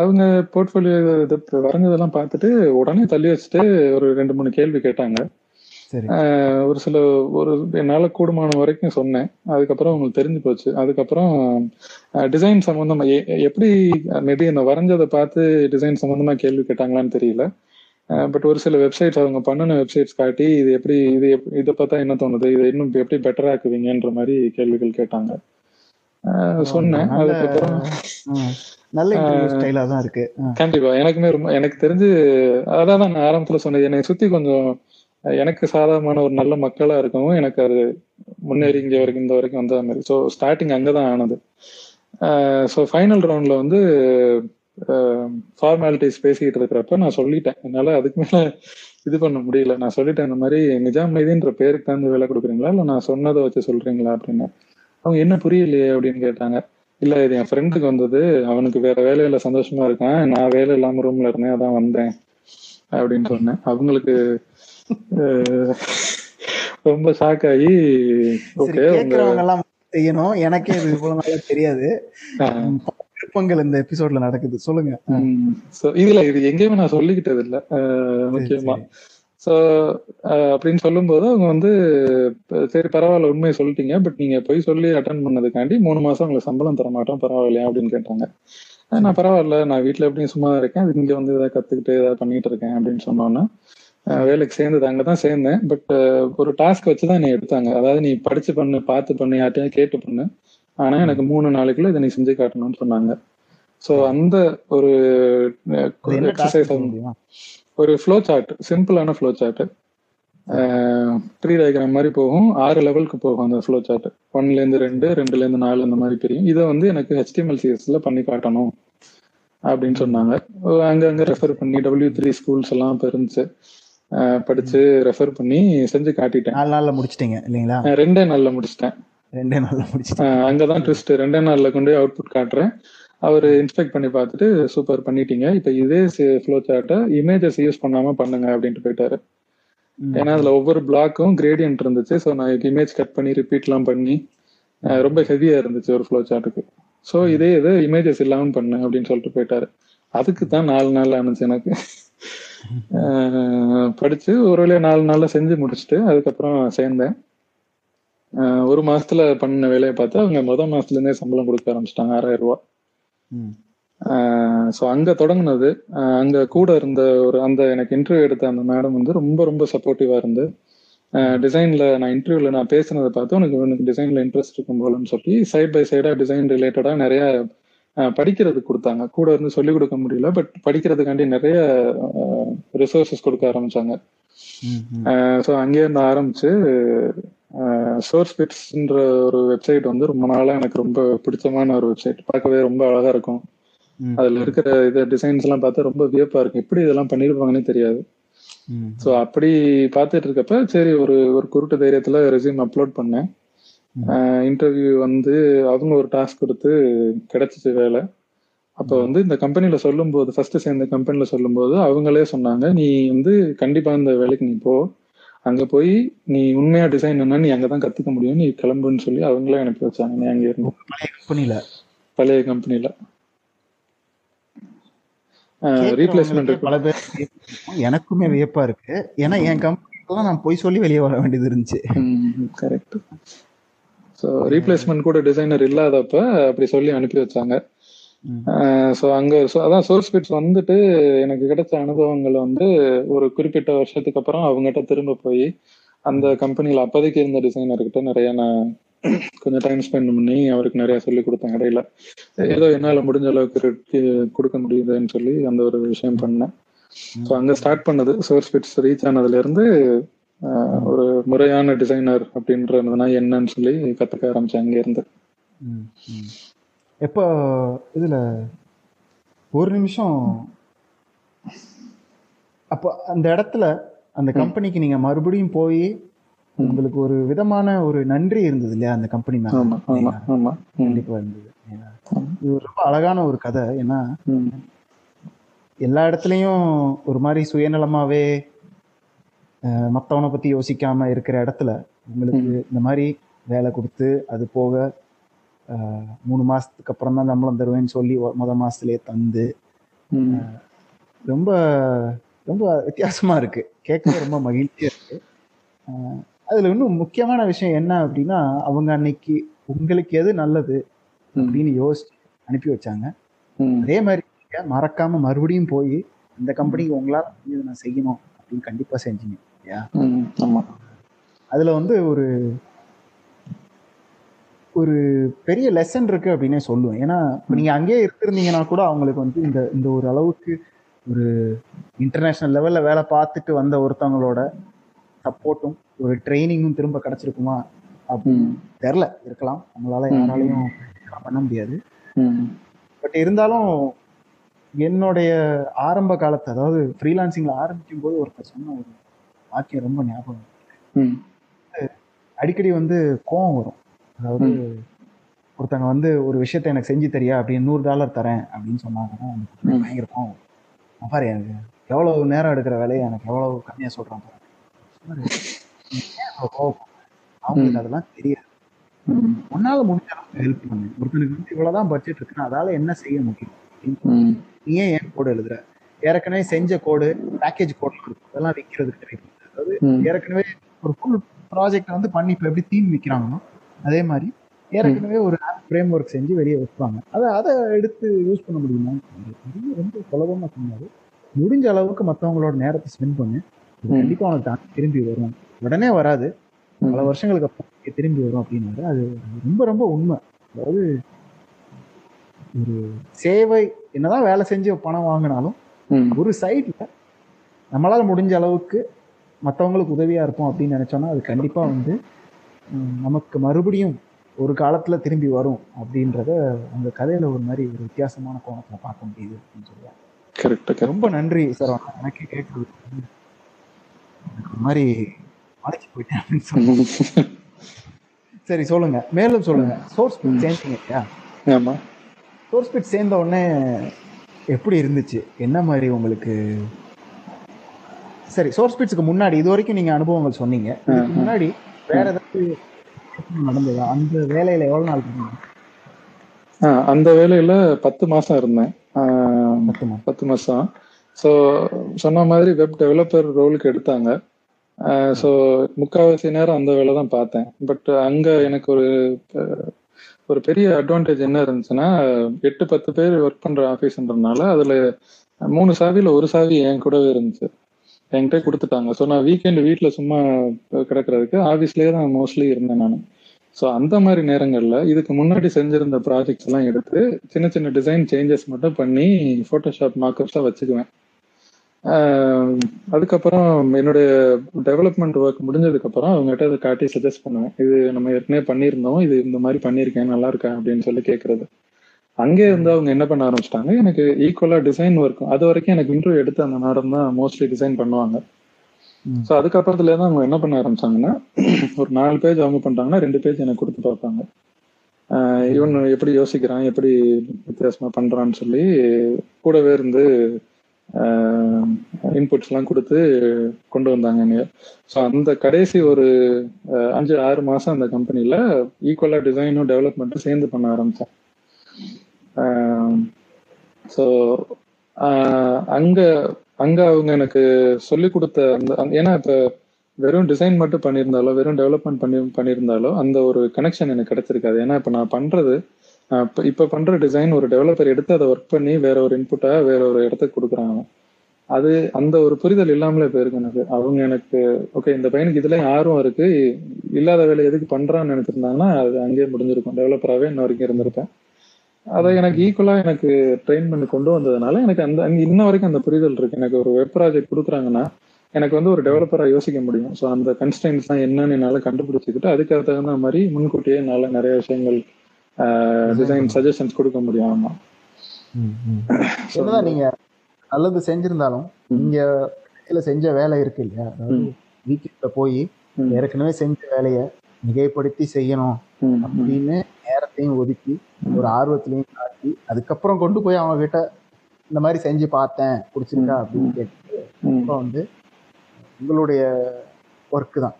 அவங்க போர்ட்ஃபோலியோ இது வரைஞ்சதெல்லாம் பார்த்துட்டு உடனே தள்ளி வச்சுட்டு ஒரு ரெண்டு மூணு கேள்வி கேட்டாங்க. ஒரு சில ஒரு என்னால கூடுமான வரைக்கும் சொன்னேன். அதுக்கப்புறம் உங்களுக்கு தெரிஞ்சு போச்சு. அதுக்கப்புறம் டிசைன் சம்பந்தமா எ- எப்படி மேபி என்ன வரைஞ்சதை பார்த்து டிசைன் சம்பந்தமா கேள்வி கேட்டாங்களான்னு தெரியல. பட் ஒரு சில வெப்சைட்ஸ் அவங்க பண்ணின வெப்சைட்ஸ் காட்டி இது எப்படி இது இதை பார்த்தா என்ன தோணுது? இதை இன்னும் எப்படி பெட்டரா ஆக்குவீங்கன்ற மாதிரி கேள்விகள் கேட்டாங்க. சொன்னேன். அதுக்கப்புறம் நல்ல ஸ்டைலா தான் இருக்கு. கண்டிப்பா. எனக்குமே ரொம்ப எனக்கு தெரிஞ்சு அதான் நான் ஆரம்பத்துல சொன்னது என்னை சுத்தி கொஞ்சம் எனக்கு சாதகமான ஒரு நல்ல மக்களா இருக்கவும் எனக்கு அது முன்னேறி இங்க வரைக்கும் இந்த வரைக்கும் வந்த மாதிரி. ஸோ ஸ்டார்டிங் அங்கதான் ஆனது. ஸோ ஃபைனல் ரவுண்ட்ல வந்து ஃபார்மாலிட்டிஸ் பேசிக்கிட்டு இருக்கிறப்ப நான் சொல்லிட்டேன். என்னால அதுக்கு மேல இது பண்ண முடியல. நான் சொல்லிட்டேன் இந்த மாதிரி நிஜாம் மைதின்ற பேருக்கு தகுந்த வேலை கொடுக்குறீங்களா? இல்லை நான் சொன்னதை வச்சு சொல்றீங்களா அப்படின்னு. அவங்க என்ன புரியலையே அப்படின்னு கேட்டாங்க. இல்ல இது என் ஃப்ரெண்டுக்கு வந்தது. அவனுக்கு வேற வேலையில சந்தோஷமா இருக்கான். நான் வேலை இல்லாம ரூம்ல இருந்தேன் அதான் வந்தேன் அப்படின்னு சொன்னேன். அவங்களுக்கு ரொம்ப ஷாக் ஆகி ஓகே செய்யணும். எனக்கே இது இவ்வளவு நாளா தெரியாது. ஆஹ், விருப்பங்கள் இந்த எபிசோட்ல நடக்குது. சொல்லுங்க. இதுல இது எங்கேயுமே நான் சொல்லிக்கிட்டது இல்ல. முக்கியமா. சோ அப்படின்னு சொல்லும்போது அவங்க வந்து "ப- சரி பரவாயில்ல உண்மையை சொல்லிட்டீங்க. பட் நீங்க போய் சொல்லி அட்டன் பண்ணதுக்காண்டி மூணு மாசம் உங்களுக்கு சம்பளம் தர மாட்டோம். பரவாயில்லையா? அப்படின்னு கேட்டாங்க. நான் பரவாயில்ல. நான் வீட்ல எப்படியும் சும்மா இருக்கேன். இங்க வந்து ஏதாவது கத்துக்கிட்டு ஏதாவது பண்ணிட்டு இருக்கேன் அப்படின்னு சொன்னோன்னே வேலைக்கு சேர்ந்தது அங்கதான் சேர்ந்தேன். பட் ஒரு டாஸ்க் வச்சுதான் என்னை எடுத்தாங்க. அதாவது நீ படிச்சு பண்ணு பார்த்து பண்ணு யார்ட்டையும் கேட்டு பண்ணு. ஆனா எனக்கு மூணு நாளைக்குள்ள இதை நீ செஞ்சு காட்டணும்னு சொன்னாங்க. சோ அந்த ஒரு எக்ஸசைஸ் ஒரு ஃப்ளோ சார்ட் சிம்பிளான ஃப்ளோ சார்ட் ட்ரீ டயக்ராம் மாதிரி போகும். ஆறு லெவலுக்கு போகும் அந்த ஃப்ளோ சார்ட் ஒன்ல இருந்து ரெண்டு ரெண்டுல இருந்து நாலு அந்த மாதிரி பிரியும் இதை வந்து எனக்கு ஹெச்டிஎம்எல் சிஎஸ்ல பண்ணி காட்டணும் அப்படின்னு சொன்னாங்க. அங்கங்க ரெஃபர் பண்ணி டபிள்யூ த்ரீ ஸ்கூல்ஸ் எல்லாம் இப்ப இருந்துச்சு. படிச்சு ரெஃபர் பண்ணி செஞ்சு காட்டிட்டேன். நாலு நாள்ல முடிச்சிட்டீங்க இல்லைங்களா? ரெண்டே நாள்ல முடிச்சிட்டேன். ரெண்டே நாள்ல முடிச்சிட்டீங்க. அஹ் அங்கதான் ட்விஸ்ட் ரெண்டே நாள்ல கொண்டு போய் அவுட்புட் காட்டுறேன். அவர் இன்ஸ்பெக்ட் பண்ணி பார்த்துட்டு சூப்பர் பண்ணிட்டீங்க. இப்ப இதே ஃப்ளோ சார்ட்டை இமேஜஸ் யூஸ் பண்ணாம பண்ணுங்க அப்படின்ட்டு போயிட்டாரு. ஏன்னா அதுல ஒவ்வொரு பிளாக்கும் கிரேடியன்ட் இருந்துச்சு. ஸோ நான் இமேஜ் கட் பண்ணி ரிப்பீட்லாம் பண்ணி ரொம்ப ஹெவியா இருந்துச்சு ஒரு ஃப்ளோ சார்ட்டுக்கு ஸோ இதே இது இமேஜஸ் இல்லாம பண்ணு அப்படின்னு சொல்லிட்டு போயிட்டாரு. அதுக்கு தான் நாலு நாள் ஆனிச்சு எனக்கு. படிச்சு ஒரு வழியா நாலு நாள்ல செஞ்சு முடிச்சுட்டு அதுக்கப்புறம் சேர்ந்தேன். ஒரு மாசத்துல பண்ண வேலையை பார்த்து அவங்க முத மாசத்துல இருந்தே சம்பளம் கொடுக்க ஆரம்பிச்சிட்டாங்க ஆறாயிரம் ரூபாய் ம். ஸோ அங்க தொடங்குனது. அங்க கூட இருந்த ஒரு அந்த எனக்கு இன்டர்வியூ எடுத்த அந்த மேடம் வந்து ரொம்ப ரொம்ப சப்போர்ட்டிவா இருந்து டிசைன்ல நான் இன்டர்வியூல நான் பேசுனதை பார்த்து உனக்கு உனக்கு டிசைன்ல இன்ட்ரெஸ்ட் இருக்கும் போலன்னு சொல்லி சைட் பை சைடா டிசைன் ரிலேட்டடா நிறைய படிக்கிறதுக்கு கொடுத்தாங்க. கூட இருந்து சொல்லிக் கொடுக்க முடியல பட் படிக்கிறதுக்காண்டி நிறைய ரிசோர்சஸ் கொடுக்க ஆரம்பிச்சாங்க. ஸோ அங்கேயே இருந்து ஆரம்பிச்சு சோர்ஸ் பிட்ஸ்ன்ற ஒரு வெப்சைட் வந்து ரொம்ப நாளா எனக்கு ரொம்ப பிடிச்சமான ஒரு வெப்சைட் பார்க்கவே ரொம்ப அழகா இருக்கும். அதுல இருக்கிற இது டிசைன்ஸ் எல்லாம் பார்த்தா ரொம்ப வியப்பா இருக்கும். எப்படி இதெல்லாம் பண்ணிருப்பாங்கன்னே தெரியாது. ஸோ அப்படி பார்த்துட்டு இருக்கப்ப சரி ஒரு ஒரு குருட்டு தைரியத்துல ரெஸ்யூம் அப்லோட் பண்ணேன். இன்டர்வியூ வந்து அவங்க ஒரு டாஸ்க் கொடுத்து கிடைச்சிச்சு வேலை. அப்போ வந்து இந்த கம்பெனில சொல்லும்போது ஃபர்ஸ்ட் சேர்ந்த கம்பெனில சொல்லும்போது அவங்களே சொன்னாங்க நீ வந்து கண்டிப்பா இந்த வேலைக்கு நீ போ. அங்க போய் நீ உண்மையா டிசைன் என்ன நீ அங்கதான் கத்துக்க முடியும். நீ கிளம்புன்னு சொல்லி அவங்களே அனுப்பி வச்சாங்க நீ அங்க இருந்து. பழைய கம்பெனில. பழைய கம்பெனில. ரீப்ளேஸ்மெண்ட் பல பேர் எனக்குமே வியப்பா இருக்கு. ஏன்னா என் கம்பெனில நான் போய் சொல்லி வெளியே வர வேண்டியது இருந்துச்சு. கரெக்ட் ஸோ ரீப்ளேஸ்மெண்ட் கூட டிசைனர் இல்லாதப்ப அப்படி சொல்லி அனுப்பி வச்சாங்க. ஸோ அங்க so அதான் சோர்ஸ் பிட்ஸ் வந்துட்டு எனக்கு கிடைச்ச அனுபவங்கள் வந்து ஒரு குறிப்பிட்ட வருஷத்துக்கு அப்புறம் அவங்ககிட்ட திரும்ப போய் அந்த கம்பெனில அப்போதைக்கு இருந்த டிசைனர்கிட்ட நிறைய நான் கொஞ்சம் டைம் ஸ்பெண்ட் பண்ணி அவருக்கு நிறைய சொல்லி கொடுத்தேன் இடையில. ஏதோ என்னால முடிஞ்ச அளவுக்கு கொடுக்க முடியுதுன்னு சொல்லி அந்த ஒரு விஷயம் பண்ணேன். ஸோ அங்க ஸ்டார்ட் பண்ணது சோர்ஸ் பிட்ஸ் ரீச் ஆனதுல இருந்து ஆஹ், ஒரு முறையான டிசைனர் அப்படின்றதுனா என்னன்னு சொல்லி கத்துக்க ஆரம்பிச்சேன் அங்க இருந்து. எப்போ இதுல ஒரு நிமிஷம். அப்போ அந்த இடத்துல அந்த கம்பெனிக்கு நீங்க மறுபடியும் போய் உங்களுக்கு ஒரு விதமான ஒரு நன்றி இருந்தது இல்லையா அந்த கம்பெனி மேல? ஆமா ஆமா ஆமா. ம், கண்டிப்பா இருந்தது. இது ரொம்ப அழகான ஒரு கதை. ஏன்னா எல்லா இடத்துலயும் ஒரு மாதிரி சுயநலமாவே மத்தவனை பத்தி யோசிக்காம இருக்கிற இடத்துல உங்களுக்கு இந்த மாதிரி வேலை கொடுத்து அது போக மூணு மாசத்துக்கு அப்புறம் தான் சம்பளம் தருவேன்னு சொல்லி முத மாசத்துலயே தந்து ரொம்ப ரொம்ப வித்தியாசமா இருக்கு. கேட்க ரொம்ப மகிழ்ச்சியா இருக்கு. அதுல இன்னும் முக்கியமான விஷயம் என்ன அப்படின்னா அவங்க அன்னைக்கு உங்களுக்கு எது நல்லது அப்படின்னு யோசிச்சு அனுப்பி வச்சாங்க. அதே மாதிரி மறக்காம மறுபடியும் போய் இந்த கம்பெனிக்கு உங்களால நான் செய்யணும் அப்படின்னு கண்டிப்பா செஞ்சீங்க இல்லையா? அதுல வந்து ஒரு ஒரு பெரிய லெசன் இருக்கு அப்படின்னே சொல்லுவேன். ஏன்னா நீங்க அங்கேயே இருந்திருந்தீங்கன்னா கூட அவங்களுக்கு வந்து இந்த இந்த ஒரு அளவுக்கு ஒரு இன்டர்நேஷனல் லெவல்ல வேலை பார்த்துட்டு வந்த ஒருத்தவங்களோட சப்போர்ட்டும் ஒரு ட்ரைனிங்கும் திரும்ப கிடைச்சிருக்குமா அப்படின்னு தெரில. இருக்கலாம். நம்மளால யாராலையும் பண்ண முடியாது. பட் இருந்தாலும் என்னுடைய ஆரம்ப காலத்து அதாவது ஃப்ரீலான்சிங்ல ஆரம்பிக்கும் போது ஒருத்தர் சொன்ன ஒரு வாக்கியம் ரொம்ப ஞாபகம் அடிக்கடி வந்து கோவம் வரும். அதாவது ஒருத்தங்க வந்து ஒரு விஷயத்த எனக்கு செஞ்சு தரியா அப்படின்னு நூறு டாலர் தரேன் அப்படின்னு சொன்னாங்கன்னா. பயங்கர கோவம். பாரு எனக்கு எவ்வளவு நேரம் எடுக்கிற வேலையை எனக்கு எவ்வளவு கம்மியா சொல்றான் கோவப்படுற? அவங்களுக்கு அதெல்லாம் தெரியாது. உன்னால முடிஞ்ச அளவுக்கு ஹெல்ப் பண்ணு ஒருத்தனுக்கு வந்து இவ்வளவுதான் பட்ஜெட் இருக்குன்னா அதால என்ன செய்ய முடியும்? நீ ஏன் ஏன் கோடு எழுதுற? ஏற்கனவே செஞ்ச கோடு பேக்கேஜ் கோட் இருக்கும். அதெல்லாம் விற்கிறதுக்கு ட்ரை அதாவது ஏற்கனவே ஒரு ஃபுல் ப்ராஜெக்ட் வந்து பண்ணி இப்போ எப்படி தீம் விற்கிறாங்களோ அதே மாதிரி ஏற்கனவே ஒரு ஃப்ரேம் ஒர்க் செஞ்சு வெளியே வைப்பாங்க. அதை அதை எடுத்து யூஸ் பண்ண முடியுமா? ரொம்ப சுலபமா சொன்னாரு. முடிஞ்ச அளவுக்கு மற்றவங்களோட நேரத்தை ஸ்பெண்ட் பண்ணு. இது ம். கண்டிப்பா உனக்கு தான் திரும்பி வரும். உடனே வராது. பல வருஷங்களுக்கு அப்புறம் திரும்பி வரும் அப்படின்னாரு. அது ரொம்ப ரொம்ப உண்மை. அதாவது ஒரு சேவை என்னதான் வேலை செஞ்சு பணம் வாங்கினாலும் ஒரு சைட்ல நம்மளால முடிஞ்ச அளவுக்கு மற்றவங்களுக்கு உதவியா இருப்போம் அப்படின்னு நினைச்சோம்னா அது கண்டிப்பா வந்து நமக்கு மறுபடியும் ஒரு காலத்துல திரும்பி வரும் அப்படின்றத அந்த கதையில ஒரு மாதிரி ஒரு வித்தியாசமான கோணத்துல பார்க்க முடியுது அப்படின்னு சொல்லுவாங்க. Correct. ரொம்ப நன்றி சார். எனக்கே கேட்குறது மாதிரி மலைச்சு போயிட்டேன் அப்படின்னு சொல்லுவாங்க. சரி சொல்லுங்க. மேலும் சொல்லுங்க. சோர்ஸ் ம். சேர்ந்தீங்க இல்லையா? ஆமா. சோர்ஸ் பிட் சேர்ந்த உடனே எப்படி இருந்துச்சு? என்ன மாதிரி உங்களுக்கு? சரி சோர்ஸ் பிட்ஸ்க்கு முன்னாடி இது வரைக்கும் நீங்க அனுபவங்கள் சொன்னீங்க. முன்னாடி வேற ஏதாவது நடந்ததா? அந்த வேலையில எவ்வளவு நாள் இருந்தீங்க? அந்த வேலையில பத்து மாசம் இருந்தேன். பத்து மாசம். ஸோ சொன்ன மாதிரி வெப் டெவலப்பர் ரோலுக்கு எடுத்தாங்க. ஸோ முக்கால்வாசி நேரம் அந்த வேலை தான் பார்த்தேன். பட் அங்க எனக்கு ஒரு ஒரு பெரிய அட்வான்டேஜ் என்ன இருந்துச்சுன்னா எட்டு பத்து பேர் ஒர்க் பண்ற ஆஃபீஸ்ன்றதுனால அதுல மூணு சாவியில ஒரு சாவி என் கூடவே இருந்துச்சு. என்கிட்ட கொடுத்துட்டாங்க. ஸோ நான் வீக்கெண்ட் வீட்டில் சும்மா கிடக்கிறதுக்கு ஆஃபீஸ்லேயே தான் மோஸ்ட்லி இருந்தேன் நான். ஸோ அந்த மாதிரி நேரங்களில் இதுக்கு முன்னாடி செஞ்சிருந்த ப்ராஜெக்ட்ஸ் எல்லாம் எடுத்து சின்ன சின்ன டிசைன் சேஞ்சஸ் மட்டும் பண்ணி ஃபோட்டோஷாப் மார்க்கப்ஸாக வச்சுக்குவேன். அதுக்கப்புறம் என்னுடைய டெவலப்மெண்ட் ஒர்க் முடிஞ்சதுக்கப்புறம் அவங்ககிட்ட அதை காட்டி சஜஸ்ட் பண்ணுவேன். இது நம்ம ஏற்கனவே பண்ணியிருந்தோம். இது இந்த மாதிரி பண்ணியிருக்கேன். நல்லா இருக்கா அப்படின்னு சொல்லி கேட்குறது அங்கே இருந்து அவங்க என்ன பண்ண ஆரம்பிச்சிட்டாங்க எனக்கு ஈக்குவலா டிசைன் ஒர்க் அது வரைக்கும் எனக்கு இன்டர்வியூ எடுத்து அந்த மேடம் தான் மோஸ்ட்லி டிசைன் பண்ணுவாங்க. ஸோ அதுக்கப்புறத்துல தான் அவங்க என்ன பண்ண ஆரம்பிச்சாங்கன்னா ஒரு நாலு பேஜ் அவங்க பண்றாங்கன்னா ரெண்டு பேஜ் எனக்கு கொடுத்து பார்ப்பாங்க. இவன் எப்படி யோசிக்கிறான் எப்படி வித்தியாசமா பண்றான்னு சொல்லி கூடவே இருந்து இன்புட்ஸ் எல்லாம் கொடுத்து கொண்டு வந்தாங்க என்னைய. ஸோ அந்த கடைசி ஒரு அஞ்சு ஆறு மாசம் அந்த கம்பெனில ஈக்குவலா டிசைனும் டெவலப்மெண்ட்டும் சேர்ந்து பண்ண ஆரம்பிச்சேன். ஸோ அங்க அங்க அவங்க எனக்கு சொல்லி கொடுத்த அந்த ஏன்னா இப்ப வெறும் டிசைன் மட்டும் பண்ணியிருந்தாலோ வெறும் டெவலப்மெண்ட் பண்ணி பண்ணியிருந்தாலோ அந்த ஒரு கனெக்ஷன் எனக்கு கிடைச்சிருக்காது. ஏன்னா இப்ப நான் பண்றது இப்போ இப்ப பண்ணுற பண்ற டிசைன் ஒரு டெவலப்பர் எடுத்து அதை ஒர்க் பண்ணி வேற ஒரு இன்புட்டாக வேற ஒரு இடத்துக்கு கொடுக்குறாங்க. அது அந்த ஒரு புரிதல் இல்லாமலே போயிருக்கு எனக்கு. அவங்க எனக்கு ஓகே இந்த பையனுக்கு இதுல ஆர்வம் இருக்கு இல்லாத வேலை எதுக்கு பண்றான்னு நினைச்சிருந்தாங்கன்னா அது அங்கேயே முடிஞ்சிருக்கும். டெவலப்பராகவே இன்ன வரைக்கும் இருந்திருப்பேன். அதை எனக்கு ஈக்குவலா எனக்கு ட்ரெயின் பண்ணி கொண்டு வந்ததுனால எனக்கு அந்த அங்க இன்ன வரைக்கும் அந்த புரிதல் இருக்கு எனக்கு ஒரு வெப் ப்ராஜெக்ட் கொடுக்குறாங்கன்னா எனக்கு வந்து ஒரு டெவலப்பரா யோசிக்க முடியும் ஸோ அந்த கன்ஸ்டன்ஸ் தான் என்னன்னு என்னால கண்டுபிடிச்சிக்கிட்டு அதுக்கு தகுந்த மாதிரி முன்கூட்டியே என்னால நிறைய விஷயங்கள் டிசைன் சஜஷன்ஸ் கொடுக்க முடியும் ஆமா. என்னதான் நீங்க நல்லது செஞ்சிருந்தாலும் நீங்க செஞ்ச வேலை இருக்கு இல்லையா. வீக்கெண்ட்ல போய். ஏற்கனவே செஞ்ச வேலையை மிகைப்படுத்தி செய்யணும் அப்படின்னு நேரத்தையும் ஒதுக்கி ஒரு ஆர்வத்திலையும் காட்டி அதுக்கப்புறம் கொண்டு போய் அவங்க கிட்ட இந்த மாதிரி செஞ்சு பார்த்தேன் பிடிச்சிருக்கா அப்படின்னு கேட்டு. அப்புறம் வந்து உங்களுடைய ஒர்க்கு தான்.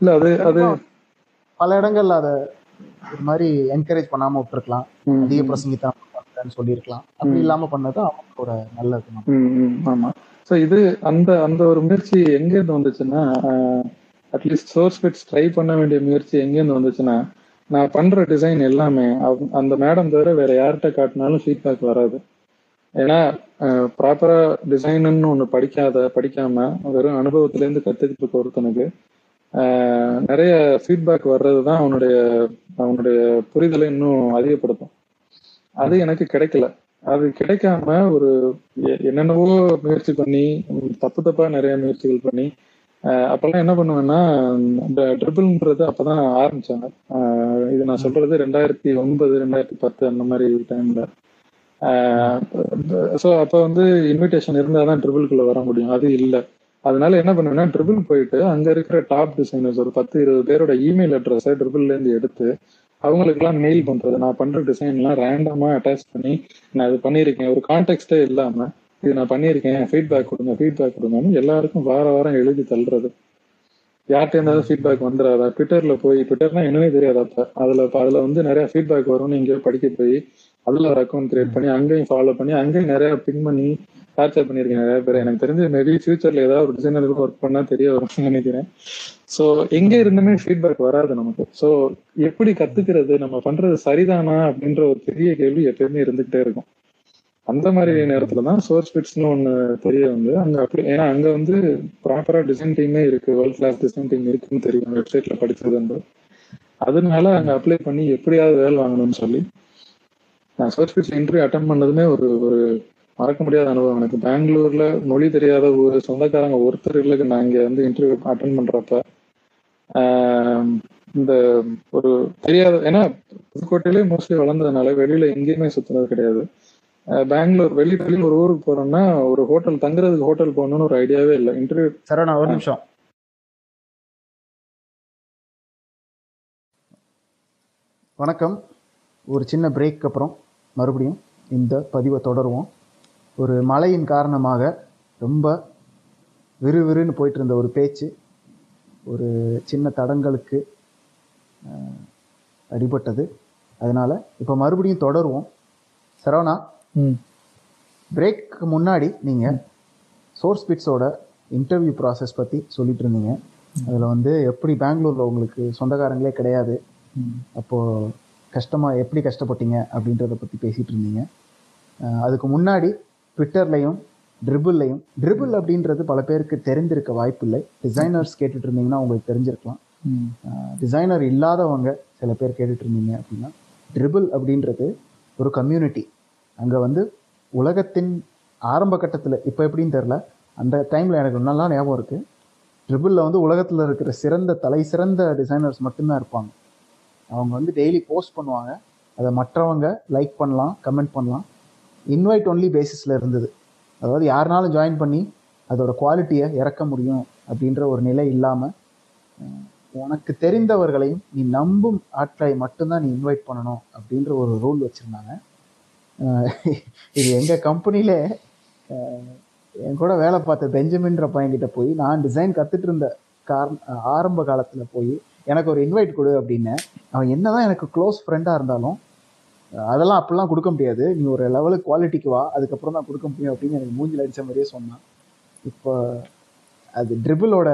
இல்ல அது அது பல இடங்கள்ல அதை ஒரு மாதிரி என்கரேஜ் பண்ணாம விட்டுருக்கலாம். அதிக பிரசங்கித்தான் சொல்லியிருக்கலாம். அப்படி. இல்லாம பண்ணது அவங்களோட நல்லது ஆமா. ஸோ இது அந்த அந்த ஒரு முயற்சி எங்கேருந்து வந்துச்சுன்னா அட்லீஸ்ட் சோர்ஸ் பிட்ஸ் ட்ரை பண்ண வேண்டிய முயற்சி எங்கேருந்து வந்துச்சுன்னா நான் பண்ற டிசைன் எல்லாமே அந்த மேடம் தவிர வேற யார்கிட்ட காட்டினாலும் ஃபீட்பேக் வராது. ஏன்னா ப்ராப்பரா டிசைனுன்னு ஒன்று படிக்காத படிக்காம வெறும் அனுபவத்திலேருந்து கத்துக்கிட்டு இருக்க ஒருத்தனுக்கு நிறைய ஃபீட்பேக் வர்றது தான் அவனுடைய அவனுடைய புரிதலை இன்னும் அதிகப்படுத்தும். அது எனக்கு கிடைக்கல. அது கிடைக்காம ஒரு எ- என்னென்னவோ முயற்சி பண்ணி தப்பு தப்பா நிறைய முயற்சிகள் பண்ணி அப்பெல்லாம் என்ன பண்ணுவேன்னா இந்த ட்ரிபிள்ன்றது அப்பதான் ஆரம்பிச்சாங்க. இது நான் சொல்றது ரெண்டாயிரத்தி ஒன்பது ரெண்டாயிரத்தி பத்து அந்த மாதிரி டைம்ல ஸோ அப்போ வந்து இன்விடேஷன் இருந்தால் தான் ட்ரிபிள்குள்ள வர முடியும். அது இல்லை. அதனால என்ன பண்ணுவேன்னா ட்ரிபிள் போயிட்டு அங்க இருக்கிற டாப் டிசைனர்ஸ் ஒரு பத்து இருபது பேரோட இமெயில் அட்ரஸை ட்ரிபிள்ல இருந்து எடுத்து அவங்களுக்குலாம் மெயில் பண்றது. நான் பண்ற டிசைன்லாம் ரேண்டமா அட்டாச் பண்ணி நான் இது பண்ணியிருக்கேன். ஒரு கான்டெக்ட்டே இல்லாம இது நான் பண்ணியிருக்கேன். ஃபீட்பேக் கொடுங்க ஃபீட்பேக் கொடுங்கன்னு எல்லாருக்கும் வார வாரம் எழுதி தள்ளுறது. யார்கிட்ட இருந்தாலும் ஃபீட்பேக் வந்துடாதா? ட்விட்டர்ல போய் ட்விட்டர்னா என்னன்னே தெரியாது அப்ப அதுல அதுல வந்து நிறைய ஃபீட்பேக் வரும்னு எங்கேயோ படிக்க போய் அதுல ஒரு அக்கௌண்ட் கிரியேட் பண்ணி அங்கேயும் ஃபாலோ பண்ணி அங்கேயும் நிறைய பின் பண்ணி டார்ச்சர் பண்ணியிருக்கேன் நிறைய பேர். எனக்கு தெரிஞ்சு மேபி ஃபியூச்சர்ல ஏதாவது ஒரு டிசைனர் கூட ஒர்க் பண்ணா தெரிய வரும்னு நினைக்கிறேன். ஸோ எங்க இருந்துமே ஃபீட்பேக் வராது நமக்கு. ஸோ எப்படி கத்துக்கிறது நம்ம பண்றது சரிதானா அப்படின்ற ஒரு பெரிய கேள்வி எப்பயுமே இருந்துகிட்டே இருக்கும். அந்த மாதிரி நேரத்துல தான் சோர்ஸ் ஃபிட்ஸ்னு ஒண்ணு தெரிய வந்து அங்க அப்படி ஏன்னா அங்க வந்து ப்ராப்பரா டிசைன் டீமே இருக்கு. வேர்ல்ட் கிளாஸ் டிசைன் டீம் இருக்குன்னு தெரியும். வெப்சைட்ல படிச்சது வந்து. அதனால அங்க அப்ளை பண்ணி எப்படியாவது வேலை வாங்கணும்னு சொல்லி நான் சோர்ஸ் ஃபிட்ஸ் இன்டர்வியூ அட்டன் பண்ணதுமே ஒரு ஒரு மறக்க முடியாத அனுபவம். எனக்கு பெங்களூர்ல மொழி தெரியாத ஒரு சொந்தக்காரங்க ஒருத்தர்களுக்கு நான் இங்க வந்து இன்டர்வியூ அட்டன் பண்றப்ப இந்த ஒரு தெரியாத ஏன்னா புதுக்கோட்டையிலே மோஸ்ட்லி வளர்ந்ததுனால வெளியில எங்கேயுமே சுத்தினது கிடையாது. பெங்களூர் வெளி வெளி ஒரு ஊருக்கு போறோம்னா ஒரு ஹோட்டல் தங்குறதுக்கு ஹோட்டல் போகணும்னு ஒரு ஐடியாவே இல்லை. இன்டர்வியூ சரவணா ஒரு நிமிஷம். வணக்கம். ஒரு சின்ன பிரேக் அப்புறம் மறுபடியும் இந்த பதிவை தொடருவோம். ஒரு மழையின் காரணமாக ரொம்ப விறுவிறுன்னு போயிட்டு இருந்த ஒரு பேச்சு ஒரு சின்ன தடங்களுக்கு அடிபட்டது. அதனால இப்போ மறுபடியும் தொடருவோம். சரவணா பிரேக்கு முன்னாடி நீங்கள் சோர்ஸ் பிட்ஸோட இன்டர்வியூ ப்ராசஸ் பற்றி சொல்லிட்டு இருந்தீங்க அதில் வந்து எப்படி பெங்களூரில் உங்களுக்கு சொந்தக்காரங்களே கிடையாது. அப்போது கஷ்டமாக எப்படி கஷ்டப்பட்டீங்க அப்படின்றத பற்றி பேசிகிட்டு இருந்தீங்க அதுக்கு முன்னாடி ட்விட்டர்லையும் ட்ரிபிள்லையும் ட்ரிபிள் அப்படின்றது பல பேருக்கு தெரிந்திருக்க வாய்ப்பில்லை. டிசைனர்ஸ் கேட்டுட்டு இருந்தீங்கன்னா உங்களுக்கு தெரிஞ்சிருக்கலாம். டிசைனர் இல்லாதவங்க சில பேர் கேட்டுட்டு இருந்தீங்க அப்படின்னா ட்ரிபிள் அப்படின்றது ஒரு கம்யூனிட்டி அங்கே வந்து உலகத்தின் ஆரம்ப கட்டத்தில் இப்போ எப்படின்னு தெரில அந்த டைமில் எனக்கு நல்லா ஞாபகம் இருக்குது ட்ரிபிளில் வந்து உலகத்தில் இருக்கிற சிறந்த தலை சிறந்த டிசைனர்ஸ் மட்டும்தான் இருப்பாங்க. அவங்க வந்து டெய்லி போஸ்ட் பண்ணுவாங்க. அதை மற்றவங்க லைக் பண்ணலாம் கமெண்ட் பண்ணலாம். இன்வைட் ஒன்லி பேசிஸில் இருந்தது. அதாவது யாருனாலும் ஜாயின் பண்ணி அதோட குவாலிட்டியை இறக்க முடியும் அப்படின்ற ஒரு நிலை இல்லாமல் உனக்கு தெரிந்தவர்களையும் நீ நம்பும் ஆட்களை மட்டும்தான் நீ இன்வைட் பண்ணணும் அப்படின்ற ஒரு ரூல் வச்சுருந்தாங்க. இது எங்கள் கம்பெனியில் என் கூட வேலை பார்த்த பெஞ்சமின்ற பையன்கிட்ட போய் நான் டிசைன் கற்றுட்டு இருந்த கார் ஆரம்ப காலத்தில் போய் எனக்கு ஒரு இன்வைட் கொடு அப்படின்னு. அவன் என்னதான் எனக்கு க்ளோஸ் ஃப்ரெண்டாக இருந்தாலும் அதெல்லாம் அப்படிலாம் கொடுக்க முடியாது. நீ ஒரு லெவலுக்கு குவாலிட்டிக்கு வா அதுக்கப்புறம் தான் கொடுக்க முடியும் அப்படின்னு எனக்கு மூஞ்சில் அடித்த மாதிரியே சொன்னான். இப்போ அது ட்ரிபிளோட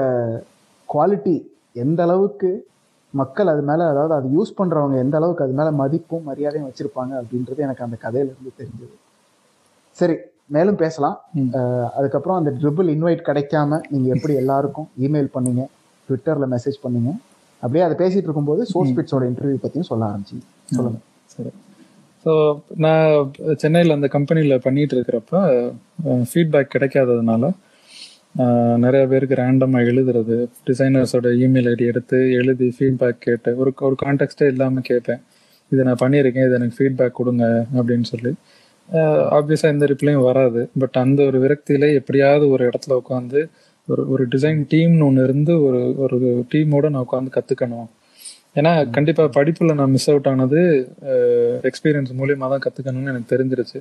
குவாலிட்டி எந்த அளவுக்கு மக்கள் அது மேலே அதாவது அது யூஸ் பண்ணுறவங்க எந்த அளவுக்கு அது மேலே மதிப்பும் மரியாதையும் வச்சுருப்பாங்க அப்படின்றது எனக்கு அந்த கதையிலேருந்து தெரிஞ்சது. சரி மேலும் பேசலாம். அதுக்கப்புறம் அந்த ட்ரிபிள் இன்வைட் கிடைக்காம நீங்கள் எப்படி எல்லாருக்கும் இமெயில் பண்ணீங்க ட்விட்டரில் மெசேஜ் பண்ணீங்க அப்படியே அதை பேசிகிட்டு இருக்கும்போது சோர்ஸ் பிட்ஸோட இன்டர்வியூ பற்றியும் சொல்ல ஆரம்பிச்சு. சொல்லுங்கள் சரி. ஸோ நான் சென்னையில் அந்த கம்பெனியில் பண்ணிட்டு இருக்கிறப்ப ஃபீட்பேக் கிடைக்காததுனால நிறைய பேருக்கு ரேண்டமாக எழுதுறது. டிசைனர்ஸோட இமெயில் ஐடி எடுத்து எழுதி ஃபீட்பேக் கேட்டு ஒரு ஒரு கான்டெக்ட்டே இல்லாமல் கேட்பேன் இதை நான் பண்ணியிருக்கேன் இதை எனக்கு ஃபீட்பேக் கொடுங்க அப்படின்னு சொல்லி. ஆப்வியஸாக எந்த ரிப்ளையும் வராது. பட் அந்த ஒரு விரக்தியில எப்படியாவது ஒரு இடத்துல உட்காந்து ஒரு ஒரு டிசைன் டீம்னு ஒன்று இருந்து ஒரு ஒரு டீமோட நான் உட்காந்து கற்றுக்கணும் ஏன்னா கண்டிப்பாக படிப்பில் நான் மிஸ் அவுட் ஆனது எக்ஸ்பீரியன்ஸ் மூலியமாக தான் கத்துக்கணும்னு எனக்கு தெரிஞ்சிருச்சு.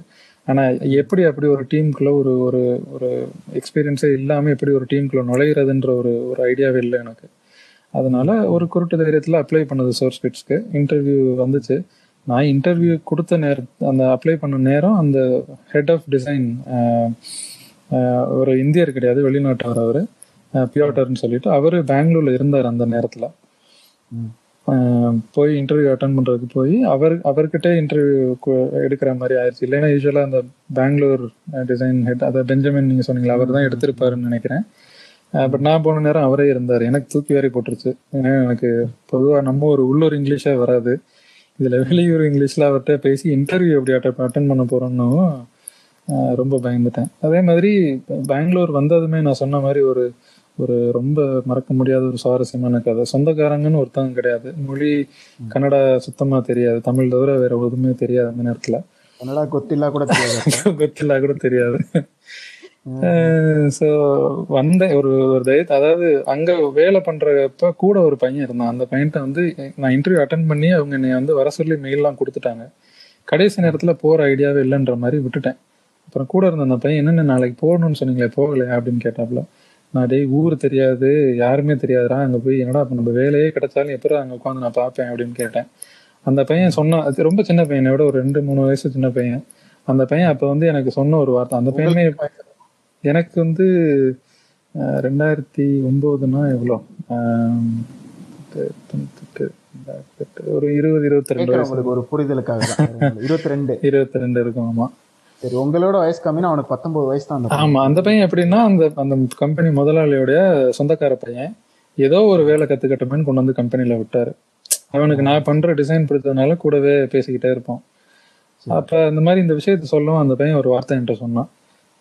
ஆனால் எப்படி அப்படி ஒரு டீமுக்குள்ள ஒரு ஒரு ஒரு எக்ஸ்பீரியன்ஸே இல்லாமல் எப்படி ஒரு டீமுக்குள்ள நுழையிறதுன்ற ஒரு ஒரு ஐடியாவே இல்லை எனக்கு. அதனால ஒரு குருட்டு தைரியத்தில் அப்ளை பண்ணது சோர்ஸ் பிட்ஸ்க்கு இன்டர்வியூ வந்துச்சு. நான் இன்டர்வியூ கொடுத்த நேர அந்த அப்ளை பண்ண நேரம் அந்த ஹெட் ஆஃப் டிசைன் ஒரு இந்தியர் கிடையாது வெளிநாட்டவர் அவர் பியோட்டர்னு சொல்லிட்டு அவர் பெங்களூர்ல இருந்தார் அந்த நேரத்தில். போய் இன்டர்வியூ அட்டன் பண்றதுக்கு போய் அவர் அவர்கிட்ட இன்டர்வியூ எடுக்கிற மாதிரி ஆயிடுச்சு. இல்லைன்னா யூஸ்வலா அந்த பெங்களூர் டிசைன் ஹெட் அதை பெஞ்சமின் நீங்க சொன்னீங்களா அவர் தான் எடுத்திருப்பாருன்னு நினைக்கிறேன். பட் நான் போன நேரம் அவரே இருந்தார். எனக்கு தூக்கி வேறி போட்டுருச்சு. ஏன்னா எனக்கு பொதுவாக நம்ம ஒரு உள்ளூர் இங்கிலீஷே வராது. இதுல வெளியூர் இங்கிலீஷ்ல அவர்கிட்ட பேசி இன்டர்வியூ எப்படி அட்டன் பண்ண போறோம்னு ரொம்ப பயந்துட்டேன். அதே மாதிரி பெங்களூர் வந்ததுமே நான் சொன்ன மாதிரி ஒரு ஒரு ரொம்ப மறக்க முடியாத ஒரு சுவாரஸ்யமான கதை. சொந்தக்காரங்கன்னு ஒருத்தவங்க கிடையாது. மொழி கன்னடா சுத்தமா தெரியாது. தமிழ் தவிர வேற எதுவுமே தெரியாது அந்த நேரத்துல. கன்னடா கொத்தில்லா கூட தெரியாது. கொத்தில்லா கூட தெரியாது. ஸோ வந்தேன் ஒரு ஒரு தைரியத்தை அதாவது அங்க வேலை பண்றப்ப கூட ஒரு பையன் இருந்தான். அந்த பையன்கிட்ட வந்து நான் இன்டர்வியூ அட்டன் பண்ணி அவங்க என்னை வந்து வர சொல்லி மெயிலாம் கொடுத்துட்டாங்க. கடைசி நேரத்துல போற ஐடியாவே இல்லைன்ற மாதிரி விட்டுட்டேன். அப்புறம் கூட இருந்த அந்த பையன் என்னென்ன நாளைக்கு போகணும்னு சொன்னீங்களே போகலையா? அப்படின்னு கேட்டாப்புல. நான் டேய் ஊர் தெரியாது யாருமே தெரியாதுடா அங்க போய் என்னடா இப்ப நம்ம வேலையே கிடைச்சாலும் எப்படி அங்க உட்காந்து நான் பார்ப்பேன்? அப்படின்னு கேட்டேன். அந்த பையன் சொன்னா அது ரொம்ப சின்ன பையனை விட ஒரு ரெண்டு மூணு வயசு சின்ன பையன். அந்த பையன் அப்ப வந்து எனக்கு சொன்ன ஒரு வார்த்தை. அந்த பையனே எனக்கு வந்து ரெண்டாயிரத்தி ஒன்பதுனா எவ்வளோ? ஒரு இருபது இருபத்தி ரெண்டு ஒரு புரிதலுக்காக இருபத்தி ரெண்டு. இருபத்தி ரெண்டு இருக்கும் ஆமா. சரி உங்களோட வயசு கம்மினா அவனுக்கு பத்தொன்பது வயசு தான் ஆமா அந்த பையன் எப்படின்னா அந்த அந்த கம்பெனி முதலாளியோடைய சொந்தக்கார பையன். ஏதோ ஒரு வேலை கத்துக்கட்டுமேன்னு கொண்டு வந்து கம்பெனில விட்டாரு. அவனுக்கு நான் பண்ற டிசைன் பிடிச்சதுனால கூடவே பேசிக்கிட்டே இருப்போம். அப்ப இந்த மாதிரி இந்த விஷயத்த சொல்லவும் அந்த பையன் ஒரு வார்த்தை என்கிட்ட சொன்னான்.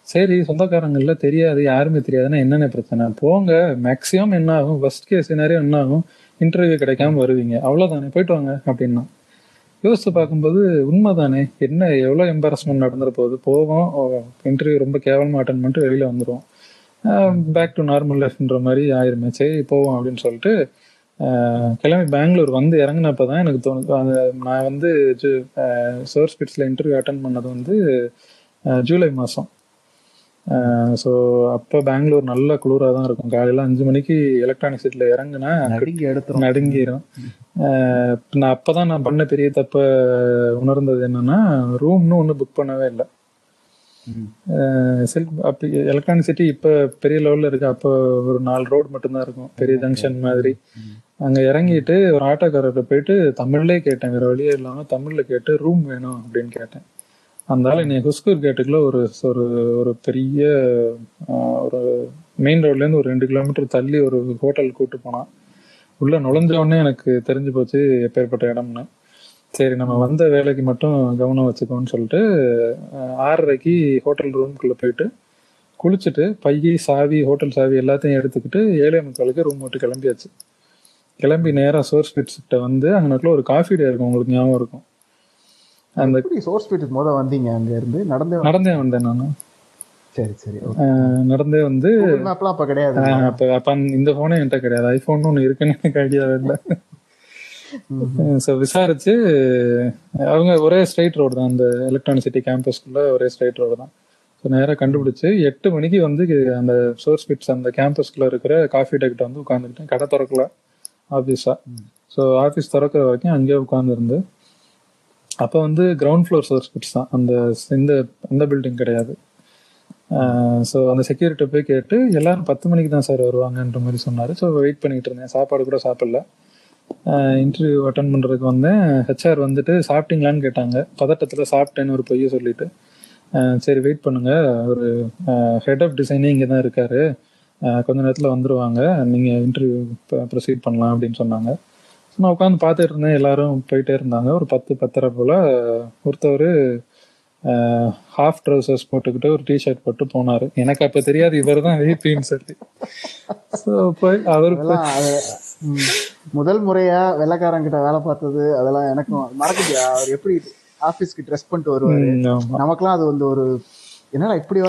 சரி சொந்தக்காரங்கள்ல தெரியாது யாருமே தெரியாதுன்னா என்னென்ன பிரச்சனை? போங்க மேக்சிமம் என்ன ஆகும்? ஃபர்ஸ்ட் கேஸ் நிறைய என்ன ஆகும்? இன்டர்வியூ கிடைக்காம வருவீங்க. அவ்வளவுதானே போயிட்டு வாங்க அப்படின்னா யோசிச்சு பார்க்கும்போது உண்மைதானே? என்ன எவ்வளோ எம்பாரஸ்மெண்ட் நடந்துற போகுது? போவோம் இன்டர்வியூ ரொம்ப கேவலமாக அட்டன் பண்ணிட்டு வெளியில் வந்துடுவோம் பேக் டு நார்மல் லைஃப்ன்ற மாதிரி ஆயிருமே. சரி போவோம் அப்படின்னு சொல்லிட்டு கிளம்பி பெங்களூர் வந்து இறங்கினப்ப தான் எனக்கு தோணுது. நான் வந்து சோர்ஸ் பிட்ஸில் இன்டர்வியூ அட்டன் பண்ணது வந்து ஜூலை மாதம் ஸோ அப்போ பெங்களூர் நல்ல குளிராக தான் இருக்கும். காலையில் அஞ்சு மணிக்கு எலக்ட்ரானிக் சிட்டியில் இறங்குனா நடுங்கிடும் நான் அப்போ தான் நான் பண்ண பெரிய தப்ப உணர்ந்தது என்னன்னா ரூம்னு ஒன்று புக் பண்ணவே இல்லை. சில்க் அப்படி எலக்ட்ரானிக் சிட்டி இப்போ பெரிய லெவலில் இருக்கு. அப்போ ஒரு நாலு ரோடு மட்டும்தான் இருக்கும். பெரிய ஜங்ஷன் மாதிரி. அங்கே இறங்கிட்டு ஒரு ஆட்டோக்காரர்கிட்ட போயிட்டு தமிழ்லேயே கேட்டேன். வேற வழியே இல்லாமல் தமிழில் கேட்டு ரூம் வேணும் அப்படின்னு கேட்டேன். அதனால ஆள் என்னை ஹுஸ்கூர் கேட்டுக்குள்ள ஒரு ஒரு ஒரு பெரிய ஒரு மெயின் ரோட்லேருந்து ஒரு ரெண்டு கிலோமீட்டர் தள்ளி ஒரு ஹோட்டல் கூட்டு போனான் உள்ள நுழைஞ்ச உடனே எனக்கு தெரிஞ்சு போச்சு எப்பேற்பட்ட இடம்னு. சரி நம்ம வந்த வேலைக்கு மட்டும் கவனம் வச்சுக்கோன்னு சொல்லிட்டு ஆறரைக்கு ஹோட்டல் ரூம்குள்ளே போயிட்டு குளிச்சுட்டு பையை சாவி ஹோட்டல் சாவி எல்லாத்தையும் எடுத்துக்கிட்டு ஏழே முக்காலுக்கு ரூம் விட்டு கிளம்பியாச்சு. கிளம்பி நேராக சோர்ஸ் பிட்ஸ்கிட்ட வந்து அங்கனக்குள்ள ஒரு காஃபி டே இருக்கும் உங்களுக்கு ஞாபகம் இருக்கும். அந்த சோர்ஸ் போயிட்டு முத வந்தீங்க அங்க இருந்து நடந்தே நடந்தே வந்தேன் நான். சரி சரி நடந்தே வந்து மேப்லாம் அப்ப கிடையாது. அப்ப அப்ப இந்த போனே என்கிட்ட கிடையாது. ஐபோன் ஒன்று இருக்குன்னு எனக்கு ஐடியா இல்லை. ஸோ விசாரிச்சு அவங்க ஒரே ஸ்ட்ரைட் ரோடு தான். அந்த எலக்ட்ரானிக் சிட்டி கேம்பஸ்க்குள்ள ஒரே ஸ்ட்ரைட் ரோடு தான். ஸோ நேராக கண்டுபிடிச்சு எட்டு மணிக்கு வந்து அந்த சோர்ஸ் பிட்ஸ் அந்த கேம்பஸ்க்குள்ள இருக்கிற காஃபி டேக்கிட்ட வந்து உட்காந்துக்கிட்டேன் கடை திறக்கல ஆஃபீஸா ஸோ ஆஃபீஸ் திறக்கிற வரைக்கும் அங்கேயே உட்காந்துருந்து அப்போ வந்து கிரவுண்ட் ஃப்ளோர் சோர்ஸ் தான். அந்த இந்த அந்த பில்டிங் கிடையாது. ஸோ அந்த செக்யூரிட்டி போய் கேட்டு எல்லாரும் பத்து மணிக்கு தான் சார் வருவாங்கன்ற மாதிரி சொன்னார். ஸோ வெயிட் பண்ணிகிட்டு இருந்தேன். சாப்பாடு கூட சாப்பிடல. இன்டர்வியூ அட்டன் பண்ணுறதுக்கு வந்தேன். ஹெச்ஆர் வந்துட்டு சாப்பிட்டீங்களான்னு கேட்டாங்க. பதட்டத்தில் சாப்பிட்டேன்னு ஒரு பொய்ய சொல்லிட்டு. சரி வெயிட் பண்ணுங்க. ஒரு ஹெட் ஆஃப் டிசைனே இங்கே தான் இருக்காரு. கொஞ்ச நேரத்தில் வந்துடுவாங்க நீங்கள் இன்டர்வியூ ப்ரொசீட் பண்ணலாம் அப்படின்னு சொன்னாங்க. நான் உட்காந்து பார்த்துட்டு இருந்தேன். எல்லாரும் போயிட்டே இருந்தாங்க. ஒரு பத்து பத்தரை போல் ஒருத்தவர் ஹாஃப் ட்ரௌசர்ஸ் போட்டுக்கிட்டு ஒரு டிஷர்ட் போட்டு போனார். எனக்கு அப்போ தெரியாது இவர் தான் விபின்னு சொல்லி. ஸோ போய் ம், முதல் முறையா வெள்ளக்காரங்கிட்ட வேலை பார்த்தது அதெல்லாம் எனக்கும் மறக்குதியா அவர் எப்படி ஆபீஸ்க்கு ட்ரெஸ் பண்ணிட்டு வருவாரு? ம், ஆமா. நமக்கெல்லாம் அது வந்து ஒரு என்னடா இப்படி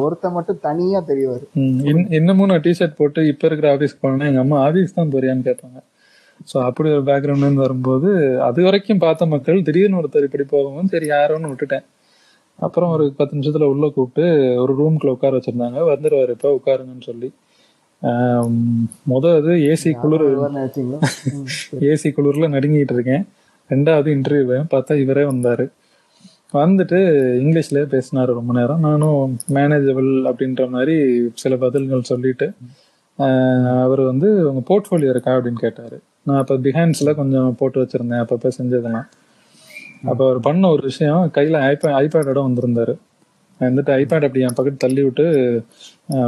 ஒருத்தன் மட்டும் தனியா தெரியவாரு இன்னமும் நான் டிஷர்ட் போட்டு இப்ப இருக்கிற ஆபீஸ்க்கு போனேன்னா எங்க அம்மா ஆபீஸ் தான் போறியான்னு கேட்பாங்க. ஸோ அப்படி ஒரு பேக்ரவுண்ட்ல இருந்து வரும்போது அது வரைக்கும் பார்த்த மக்கள் திடீர்னு ஒருத்தர் இப்படி போகவும் சரி யாரோன்னு விட்டுட்டேன். அப்புறம் ஒரு பத்து நிமிஷத்துல உள்ள கூப்பிட்டு ஒரு ரூம்குள்ள உட்கார வச்சிருந்தாங்க. வந்துருவாரு இப்ப உட்காருங்கன்னு சொல்லி. ஆம், முத அது ஏசி குளிர். ஏசி குளிர்ல நடுங்கிட்டு இருக்கேன். ரெண்டாவது இன்டர்வியூ பார்த்தா இவரே வந்தாரு. வந்துட்டு இங்கிலீஷ்ல பேசினாரு ரொம்ப நேரம். நானும் மேனேஜபிள் அப்படின்ற மாதிரி சில பதில்கள் சொல்லிட்டு அவர் வந்து உங்க போர்ட்ஃபோலியோ இருக்கா அப்படின்னு கேட்டாரு. நான் அப்போ பிஹான்ஸ்ல கொஞ்சம் போட்டு வச்சுருந்தேன் அப்பப்போ செஞ்சதெல்லாம். அப்போ அவர் பண்ண ஒரு விஷயம் கையில் ஐபே ஐபேடோட வந்திருந்தாரு. நான் வந்துட்டு ஐபேட் அப்படி என் பக்கத்து தள்ளி விட்டு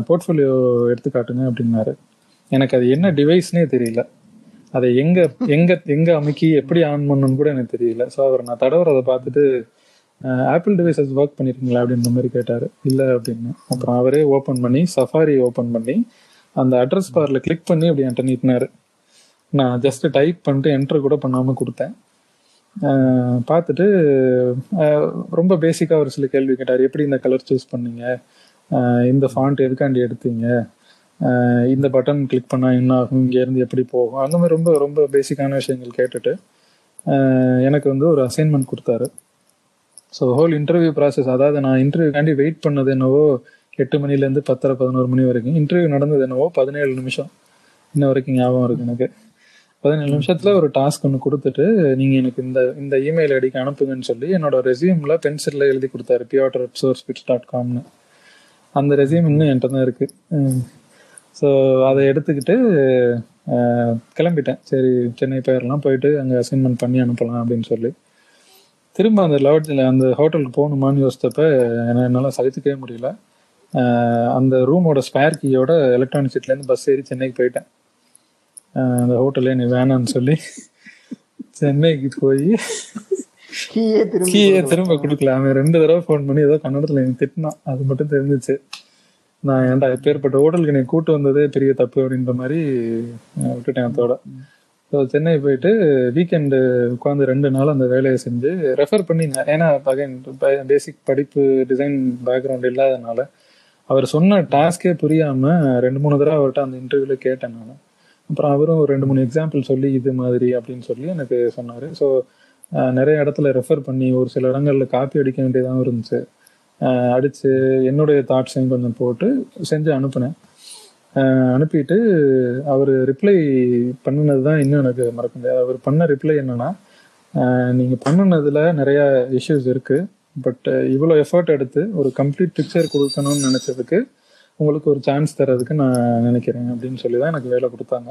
போர்ட்ஃபோலியோ எடுத்து காட்டுங்க அப்படின்னாரு. எனக்கு அது என்ன டிவைஸ்னே தெரியல. அதை எங்க எங்க எங்க அமுக்கி எப்படி ஆன் பண்ணணும்னு கூட எனக்கு தெரியல. ஸோ அவர் நான் தடவுறதை பார்த்துட்டு ஆப்பிள் டிவைசஸ் ஒர்க் பண்ணிருக்கீங்களா? அப்படின்ற மாதிரி கேட்டாரு. இல்ல அப்படின்னு. அப்புறம் அவரே ஓப்பன் பண்ணி சஃபாரி ஓப்பன் பண்ணி அந்த அட்ரஸ் பார்ல கிளிக் பண்ணி அப்படி என்கிட்ட நீட்டினாரு. நான் ஜஸ்ட் டைப் பண்ணிட்டு என்டர் கூட பண்ணாமல் கொடுத்தேன். பார்த்துட்டு ரொம்ப பேசிக்காக ஒரு சில கேள்வி கேட்டார். எப்படி இந்த கலர் சூஸ் பண்ணீங்க? இந்த ஃபாண்ட் எதுக்காண்டி எடுத்தீங்க? இந்த பட்டன் கிளிக் பண்ணால் என்ன ஆகும்? இங்கேருந்து எப்படி போகும்? அந்த மாதிரி ரொம்ப ரொம்ப பேசிக்கான விஷயங்கள் கேட்டுட்டு எனக்கு வந்து ஒரு அசைன்மெண்ட் கொடுத்தாரு. ஸோ ஹோல் இன்டர்வியூ ப்ராசஸ் அதாவது நான் இன்டர்வியூக்காண்டி வெயிட் பண்ணது என்னவோ எட்டு மணிலேருந்து பத்தரை பதினோரு மணி வரைக்கும். இன்டர்வியூ நடந்தது என்னவோ பதினேழு நிமிஷம். இன்ன வரைக்கும் ஞாபகம் இருக்கு எனக்கு. பதினேழு நிமிஷத்துல ஒரு டாஸ்க் ஒன்று கொடுத்துட்டு நீங்க எனக்கு இந்த இந்த இமெயில் ஐடிக்கு அனுப்புங்கன்னு சொல்லி என்னோட ரெசியூம்ல பென்சில்ல எழுதி கொடுத்தாரு. பியோட்டர் சோர்ஸ் பிட்ஸ் டாட் காம்னு அந்த ரெசியூம் இன்னும் என்கிட்ட தான் இருக்கு. ஸோ அதை எடுத்துக்கிட்டு கிளம்பிட்டேன். சரி சென்னை போயிடலாம். போயிட்டு அங்கே அசைன்மெண்ட் பண்ணி அனுப்பலாம் அப்படின்னு சொல்லி. திரும்ப அந்த லாட்ஜில் அந்த ஹோட்டலுக்கு போகணுமான்னு யோசித்தப்ப என்ன- என்னால் சகிச்சுக்கவே முடியல. அந்த ரூமோட ஸ்பேர் கீயோட எலக்ட்ரானிக் சீட்லேருந்து பஸ் ஏறி சென்னைக்கு போயிட்டேன். அந்த ஹோட்டல்லே நீ வேணான்னு சொல்லி சென்னைக்கு போய் கீயே திரும்பி கொடுக்கல. அவன் ரெண்டு தடவை ஃபோன் பண்ணி ஏதோ கன்னடத்துல எனக்கு திட்டினான் அது மட்டும் தெரிஞ்சிச்சு. நான் ஏன்டா எப்பேற்பட்ட ஹோட்டலுக்கு நீ கூட்டு வந்ததே பெரிய தப்பு அப்படின்ற மாதிரி விட்டுட்டேன் அதோட. ஸோ சென்னை போயிட்டு வீக்கெண்டு உட்காந்து ரெண்டு நாள் அந்த வேலையை செஞ்சு ரெஃபர் பண்ணி நான்- ஏன்னா அகைன் பேசிக் படிப்பு டிசைன் பேக்ரவுண்ட் இல்லாதனால அவர் சொன்ன டாஸ்கே புரியாம ரெண்டு மூணு தடவை அவர்கிட்ட அந்த இன்டர்வியூல கேட்டேன் நான். அப்புறம் அவரும் ஒரு ரெண்டு மூணு எக்ஸாம்பிள் சொல்லி இது மாதிரி அப்படின்னு சொல்லி எனக்கு சொன்னார். ஸோ நிறைய இடத்துல ரெஃபர் பண்ணி ஒரு சில இடங்களில் காப்பி அடிக்க வேண்டியதாகவும் இருந்துச்சு. அடித்து என்னுடைய தாட்ஸையும் கொஞ்சம் போட்டு செஞ்சு அனுப்புனேன். அனுப்பிட்டு அவர் ரிப்ளை பண்ணினது தான் இன்னும் எனக்கு மறக்க முடியாது. அவர் பண்ண ரிப்ளை என்னென்னா நீங்கள் பண்ணினதில் நிறையா இஷ்யூஸ் இருக்குது பட் இவ்வளோ எஃபர்ட் எடுத்து ஒரு கம்ப்ளீட் பிக்சர் கொடுக்கணும்னு நினச்சதுக்கு உங்களுக்கு ஒரு சான்ஸ் தரதுக்கு நான் நினைக்கிறேன் அப்படின்னு சொல்லி தான் எனக்கு வேலை கொடுத்தாங்க.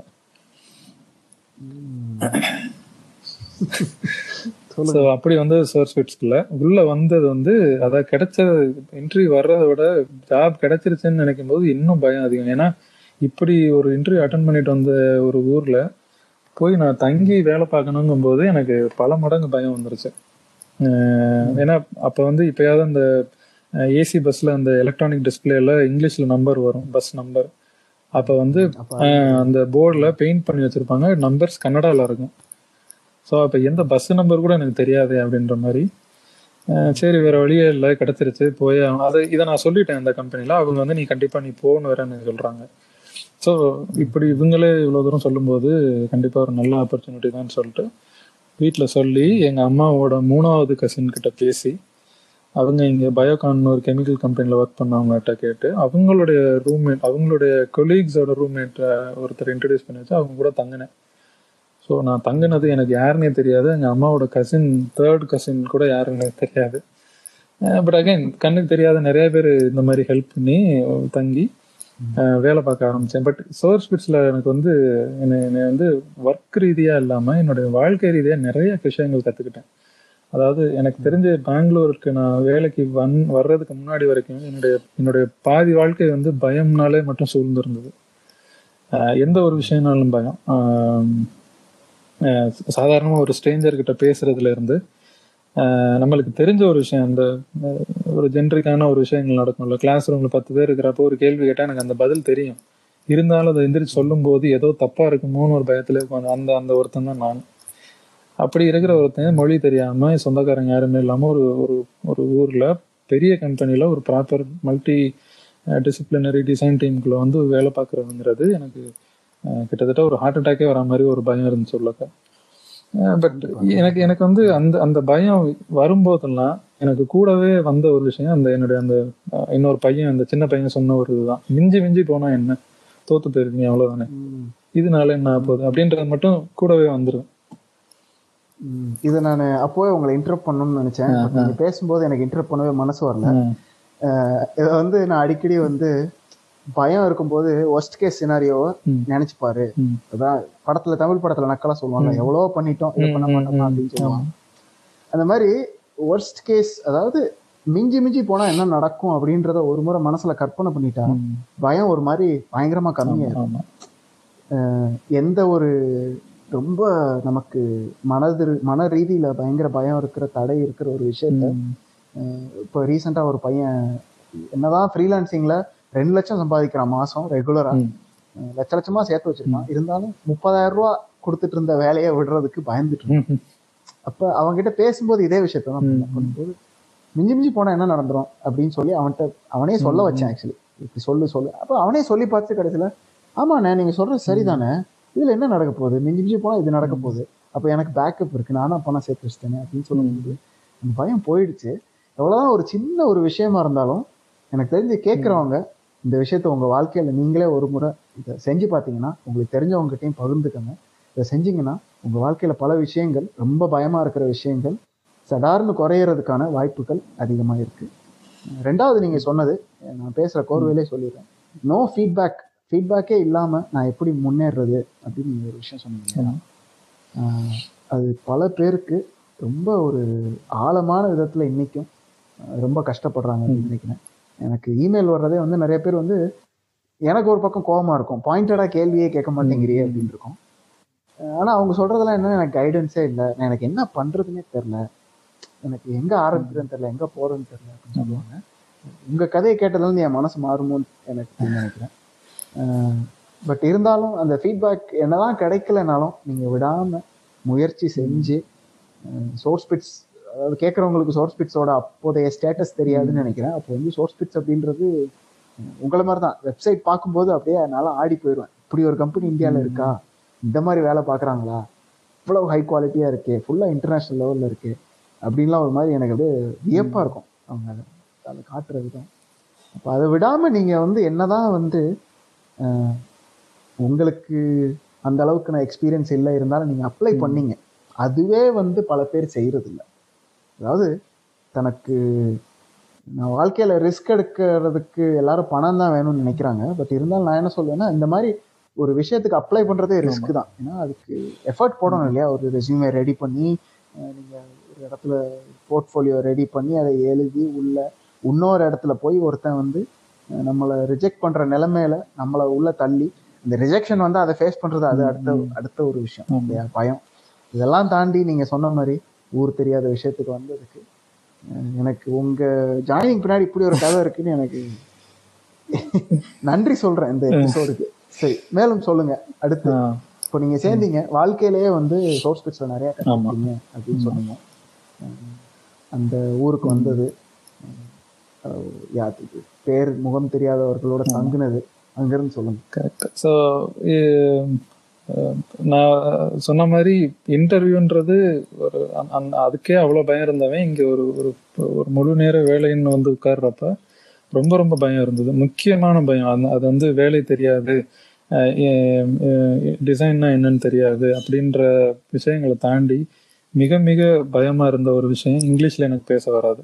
ஸோ அப்படி வந்து சோர்ஸ் ஃபிட்ஸ்குள்ள உள்ள வந்தது வந்து அதாவது கிடைச்ச இன்டர்வியூ வர்றதை விட ஜாப் கிடைச்சிருச்சுன்னு நினைக்கும் போது இன்னும் பயம் அதிகம். ஏன்னா இப்படி ஒரு இன்டர்வியூ அட்டன் பண்ணிட்டு வந்த ஒரு ஊர்ல போய் நான் தங்கி வேலை பார்க்கணுங்கும் போது எனக்கு பல மடங்கு பயம் வந்துருச்சு. ஏன்னா அப்ப வந்து இப்பயாவது அந்த ஏசி பஸ்ல அந்த எலக்ட்ரானிக் டிஸ்பிளேல இங்கிலீஷ்ல நம்பர் வரும் பஸ் நம்பர் அப்ப வந்து அந்த போர்டில் பெயிண்ட் பண்ணி வச்சிருப்பாங்க நம்பர்ஸ் கன்னடால இருக்கும். ஸோ அப்ப எந்த பஸ் நம்பர் கூட எனக்கு தெரியாது அப்படின்ற மாதிரி. சரி வேற வழியே இல்லை கிடைச்சிருச்சு போய். அது இதை நான் சொல்லிட்டேன் அந்த கம்பெனில அவங்க வந்து நீ கண்டிப்பா நீ போகணும் வேறன்னு சொல்றாங்க. ஸோ இப்படி இவங்களே இவ்வளோ தூரம் சொல்லும்போது கண்டிப்பாக ஒரு நல்ல ஆப்பர்ச்சுனிட்டி தான் சொல்லிட்டு வீட்டில் சொல்லி எங்கள் அம்மாவோட மூணாவது கசின் கிட்ட பேசி அவங்க இங்கே பயோகான் ஒரு கெமிக்கல் கம்பெனியில் ஒர்க் பண்ணவங்ககிட்ட கேட்டு அவங்களுடைய ரூம்மேட் அவங்களுடைய கொலீக்ஸோட ரூம்மேட்டை ஒருத்தர் இன்ட்ரடியூஸ் பண்ணி வச்சு அவங்க கூட தங்கினேன். ஸோ நான் தங்கினது எனக்கு யாருன்னே தெரியாது. எங்கள் அம்மாவோட கசின் தேர்ட் கசின் கூட யாருன்னு தெரியாது. Eh, பட் அகைன் கண்ணுக்கு தெரியாத நிறைய பேர் இந்த மாதிரி ஹெல்ப் பண்ணி தங்கி வேலை பார்க்க ஆரம்பித்தேன் பட் சோர்ஸ் பிட்ஸில் எனக்கு வந்து என்னை என்னை வந்து ஒர்க் ரீதியாக இல்லாமல் என்னுடைய வாழ்க்கை ரீதியாக நிறைய விஷயங்கள் கற்றுக்கிட்டேன் அதாவது எனக்கு தெரிஞ்ச பெங்களூருக்கு நான் வேலைக்கு வந் வர்றதுக்கு முன்னாடி வரைக்கும் என்னுடைய என்னுடைய பாதி வாழ்க்கை வந்து பயம்னாலே மட்டும் சூழ்ந்திருந்தது. எந்த ஒரு விஷயம்னாலும் பயம். சாதாரணமாக ஒரு ஸ்ட்ரேஞ்சர்கிட்ட பேசுறதுல இருந்து நம்மளுக்கு தெரிஞ்ச ஒரு விஷயம் அந்த ஒரு ஜென்ரிக்கான ஒரு விஷயங்கள் நடக்கும்ல. கிளாஸ் ரூம்ல பத்து பேர் இருக்கிறப்போ ஒரு கேள்வி கேட்டால் எனக்கு அந்த பதில் தெரியும். இருந்தாலும் அதை எந்திரிச்சு சொல்லும் போது ஏதோ தப்பா இருக்குமோன்னு ஒரு பயத்துல அந்த அந்த ஒருத்தன் தான் நான் அப்படி இருக்கிற ஒருத்தன் மொழி தெரியாம சொந்தக்காரங்க யாருமே இல்லாம ஒரு ஒரு ஒரு ஊர்ல பெரிய கம்பெனில ஒரு ப்ராப்பர் மல்டி டிசிப்ளினரி டிசைன் டீமுக்குள்ள வந்து வேலை பார்க்கறதுங்கிறது எனக்கு கிட்டத்தட்ட ஒரு ஹார்ட் அட்டாக்கே வர மாதிரி ஒரு பயம் இருந்துச்சு உள்ளக்க. பட் எனக்கு எனக்கு வந்து அந்த அந்த பயம் வரும்போதெல்லாம் எனக்கு கூடவே வந்த ஒரு விஷயம் அந்த என்னுடைய அந்த இன்னொரு பையன் அந்த சின்ன பையன் சொன்ன ஒரு இதுதான். மிஞ்சி மிஞ்சி போனா என்ன? தோத்து போயிருக்கீங்க அவ்வளவுதானே. இதனால என்ன ஆகப் போகுது? அப்படின்றது மட்டும் கூடவே வந்துரும். ம். இதை நான் அப்போவே உங்களை இன்டர்ப் பண்ணணும்னு நினைச்சேன். பட் நீங்க பேசும்போது எனக்கு இன்டர்ப் பண்ணவே மனசு வரல. இதை வந்து நான் அடிக்கடி வந்து பயம் இருக்கும்போது ஒஸ்ட் கேஸ் சினாரியோவை. நினைச்சு பாரு. அதான் படத்துல தமிழ் படத்துல நக்கலா சொல்லுவாங்க. எவ்வளவோ பண்ணிட்டோம் இதை பண்ண மாட்டோமா அப்படின்னு சொல்லுவாங்க. அந்த மாதிரி ஒர்ஸ்ட் கேஸ் அதாவது மிஞ்சி மிஞ்சி போனா என்ன நடக்கும் அப்படின்றத ஒரு முறை மனசுல கற்பனை பண்ணிட்டா. பயம் ஒரு மாதிரி பயங்கரமா கம்மியா ஆமா எந்த ஒரு ரொம்ப நமக்கு மனது மன ரீதியில பயங்கர பயம் இருக்கிற தடை இருக்கிற ஒரு விஷயத்த இப்போ ரீசெண்டாக ஒரு பையன் என்னதான் ஃப்ரீலான்சிங்ல ரெண்டு லட்சம் சம்பாதிக்கிறான் மாசம் ரெகுலரா ம். லட்ச லட்சமா சேர்த்து வச்சிருக்கான். இருந்தாலும் முப்பதாயிரம் ரூபா கொடுத்துட்டு இருந்த வேலையை விடுறதுக்கு பயந்துட்டு. அப்ப அவன்கிட்ட பேசும்போது இதே விஷயத்த தான். பண்ணும்போது மிஞ்சி மிஞ்சி போனா என்ன நடந்துரும் அப்படின்னு சொல்லி அவன்கிட்ட அவனே சொல்ல வச்சேன் ஆக்சுவலி இப்படி சொல்லு சொல்லு. அப்ப அவனே சொல்லி பார்த்து கடைசியில ஆமாண்ணே நீங்க சொல்றது சரிதானே? இதுல என்ன நடக்க போகுது? மிஞ்சி மிஞ்சி போனா இது நடக்க போகுது. அப்ப எனக்கு பேக்கப் இருக்கு. நானும் பணம் சேர்த்து வச்சிட்டேனே அப்படின்னு சொல்லும்போது அந்த பயம் போயிடுச்சு. எவ்வளவுதான் ஒரு சின்ன ஒரு விஷயமா இருந்தாலும் எனக்கு தெரிஞ்சு கேட்குறவங்க இந்த விஷயத்த உங்க வாழ்க்கையில நீங்களே ஒரு முறை இதை செஞ்சு பார்த்தீங்கன்னா உங்களுக்கு தெரிஞ்சவங்ககிட்டயும் பகிர்ந்துக்கங்க. இதை செஞ்சீங்கன்னா உங்க வாழ்க்கையில பல விஷயங்கள் ரொம்ப பயமா இருக்கிற விஷயங்கள் சடார்னு குறையறதுக்கான வாய்ப்புகள் அதிகமா இருக்கு. ரெண்டாவது நீங்க சொன்னது நான் பேசுற கோர்வையிலே சொல்லிடுறேன். நோ ஃபீட்பேக் ஃபீட்பேக்கே இல்லாம நான் எப்படி முன்னேறுறது அப்படின்னு ஒரு விஷயம் சொன்னீங்க அது பல பேருக்கு ரொம்ப ஒரு ஆழமான விதத்துல இன்னைக்கும் ஆஹ் ரொம்ப கஷ்டப்படுறாங்க அப்படின்னு நினைக்கிறேன். எனக்கு இமெயில் வர்றதே வந்து நிறைய பேர் வந்து எனக்கு ஒரு பக்கம் கோவமா இருக்கும். பாயிண்டடா கேள்வியே கேட்க மாட்டேங்கிறியே அப்படின்னு இருக்கும். ஆஹ் ஆனா அவங்க சொல்றதெல்லாம் என்ன எனக்கு கைடன்ஸே இல்லை. நான் எனக்கு என்ன பண்றதுன்னே தெரியல. எனக்கு எங்க ஆரம்பிக்கிறதுன்னு தெரியல. எங்க போறதுன்னு தெரியல அப்படின்னு சொல்லுவாங்க. உங்க கதையை கேட்டதுல இருந்து என் மனசு மாறுமோன்னு எனக்கு நினைக்கிறேன். பட் இருந்தாலும் அந்த ஃபீட்பேக் என்னதான் கிடைக்கலனாலும் நீங்க விடாம முயற்சி செஞ்சு சோர்ஸ் பிட்ஸ் அதாவது கேட்குறவங்களுக்கு சோர்ஸ் பிட்ஸோட அப்போதைய ஸ்டேட்டஸ் தெரியாதுன்னு நினைக்கிறேன். அப்போ வந்து சோர்ஸ் பிட்ஸ் அப்படின்றது உங்களை மாதிரி தான் வெப்சைட் பார்க்கும்போது அப்படியே என்னால் ஆடி போயிடுவேன். இப்படி ஒரு கம்பெனி இந்தியாவில் இருக்கா? இந்த மாதிரி வேலை பார்க்குறாங்களா? இவ்வளவு ஹை குவாலிட்டியாக இருக்கே. ஃபுல்லாக இன்டர்நேஷ்னல் லெவலில் இருக்கு. அப்படின்லாம் ஒரு மாதிரி எனக்கு அப்படியே வியப்பாக இருக்கும். அவங்க அதை அதை காட்டுற விதம் அப்போ அதை விடாமல் நீங்கள் வந்து என்னதான் வந்து அஹ், உங்களுக்கு அந்த அளவுக்கு நான் எக்ஸ்பீரியன்ஸ் இல்லை இருந்தாலும் நீங்கள் அப்ளை பண்ணீங்க. அதுவே வந்து பல பேர் செய்யறது இல்ல அதாவது தனக்கு நான் வாழ்க்கையில ரிஸ்க் எடுக்கிறதுக்கு எல்லாரும் பணம் தான் வேணும்னு நினைக்கிறாங்க. பட் இருந்தாலும் நான் என்ன சொல்லுவேன்னா இந்த மாதிரி ஒரு விஷயத்துக்கு அப்ளை பண்றதே ரிஸ்க் தான். ஏன்னா அதுக்கு எஃபர்ட் போடணும் இல்லையா? ஒரு ரெஸ்யூமே ரெடி பண்ணி அஹ் நீங்க ஒரு இடத்துல போர்ட்ஃபோலியோ ரெடி பண்ணி அதை எழுதி உள்ள இன்னொரு இடத்துல போய் ஒருத்தன் வந்து நம்மளை ரிஜெக்ட் பண்ற நிலைமையில நம்மளை உள்ள தள்ளி இந்த ரிஜெக்ஷன் வந்து அதை ஃபேஸ் பண்ணுறது அது அடுத்த அடுத்த ஒரு விஷயம். இல்லையா? பயம். இதெல்லாம் தாண்டி நீங்கள் சொன்ன மாதிரி ஊர் தெரியாத விஷயத்துக்கு வந்ததுக்கு எனக்கு உங்கள் ஜாயினிங் பின்னாடி இப்படி ஒரு கதை இருக்குன்னு எனக்கு நன்றி சொல்கிறேன் இந்த எபிசோடுக்கு சரி மேலும் சொல்லுங்க. அடுத்து இப்போ நீங்கள் சேர்ந்தீங்க. வாழ்க்கையிலேயே வந்து சோர்ஸ் பிட்ஸில் நிறைய கற்றுக்கிட்டீங்க அப்படின்னு சொன்னீங்க. அந்த ஊருக்கு வந்தது யாத்துக்கு பேர் முகம் தெரியாதவர்களோட தங்குனது அங்கிருந்து சொல்லுங்க. கரெக்ட் ஸோ நான் சொன்ன மாதிரி இன்டர்வியூன்றது ஒரு அந்த- அதுக்கே அவ்வளோ பயம் இருந்தவன். இங்கே ஒரு ஒரு ஒரு முழு நேர வேலைன்னு வந்து உட்கார்றப்ப ரொம்ப ரொம்ப பயம் இருந்தது. முக்கியமான பயம் அந்த அது வந்து வேலை தெரியாது. டிசைன்னா என்னன்னு தெரியாது அப்படின்ற விஷயங்களை தாண்டி மிக மிக பயமா இருந்த ஒரு விஷயம் இங்கிலீஷ்ல எனக்கு பேச வராது.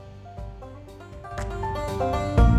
Thank you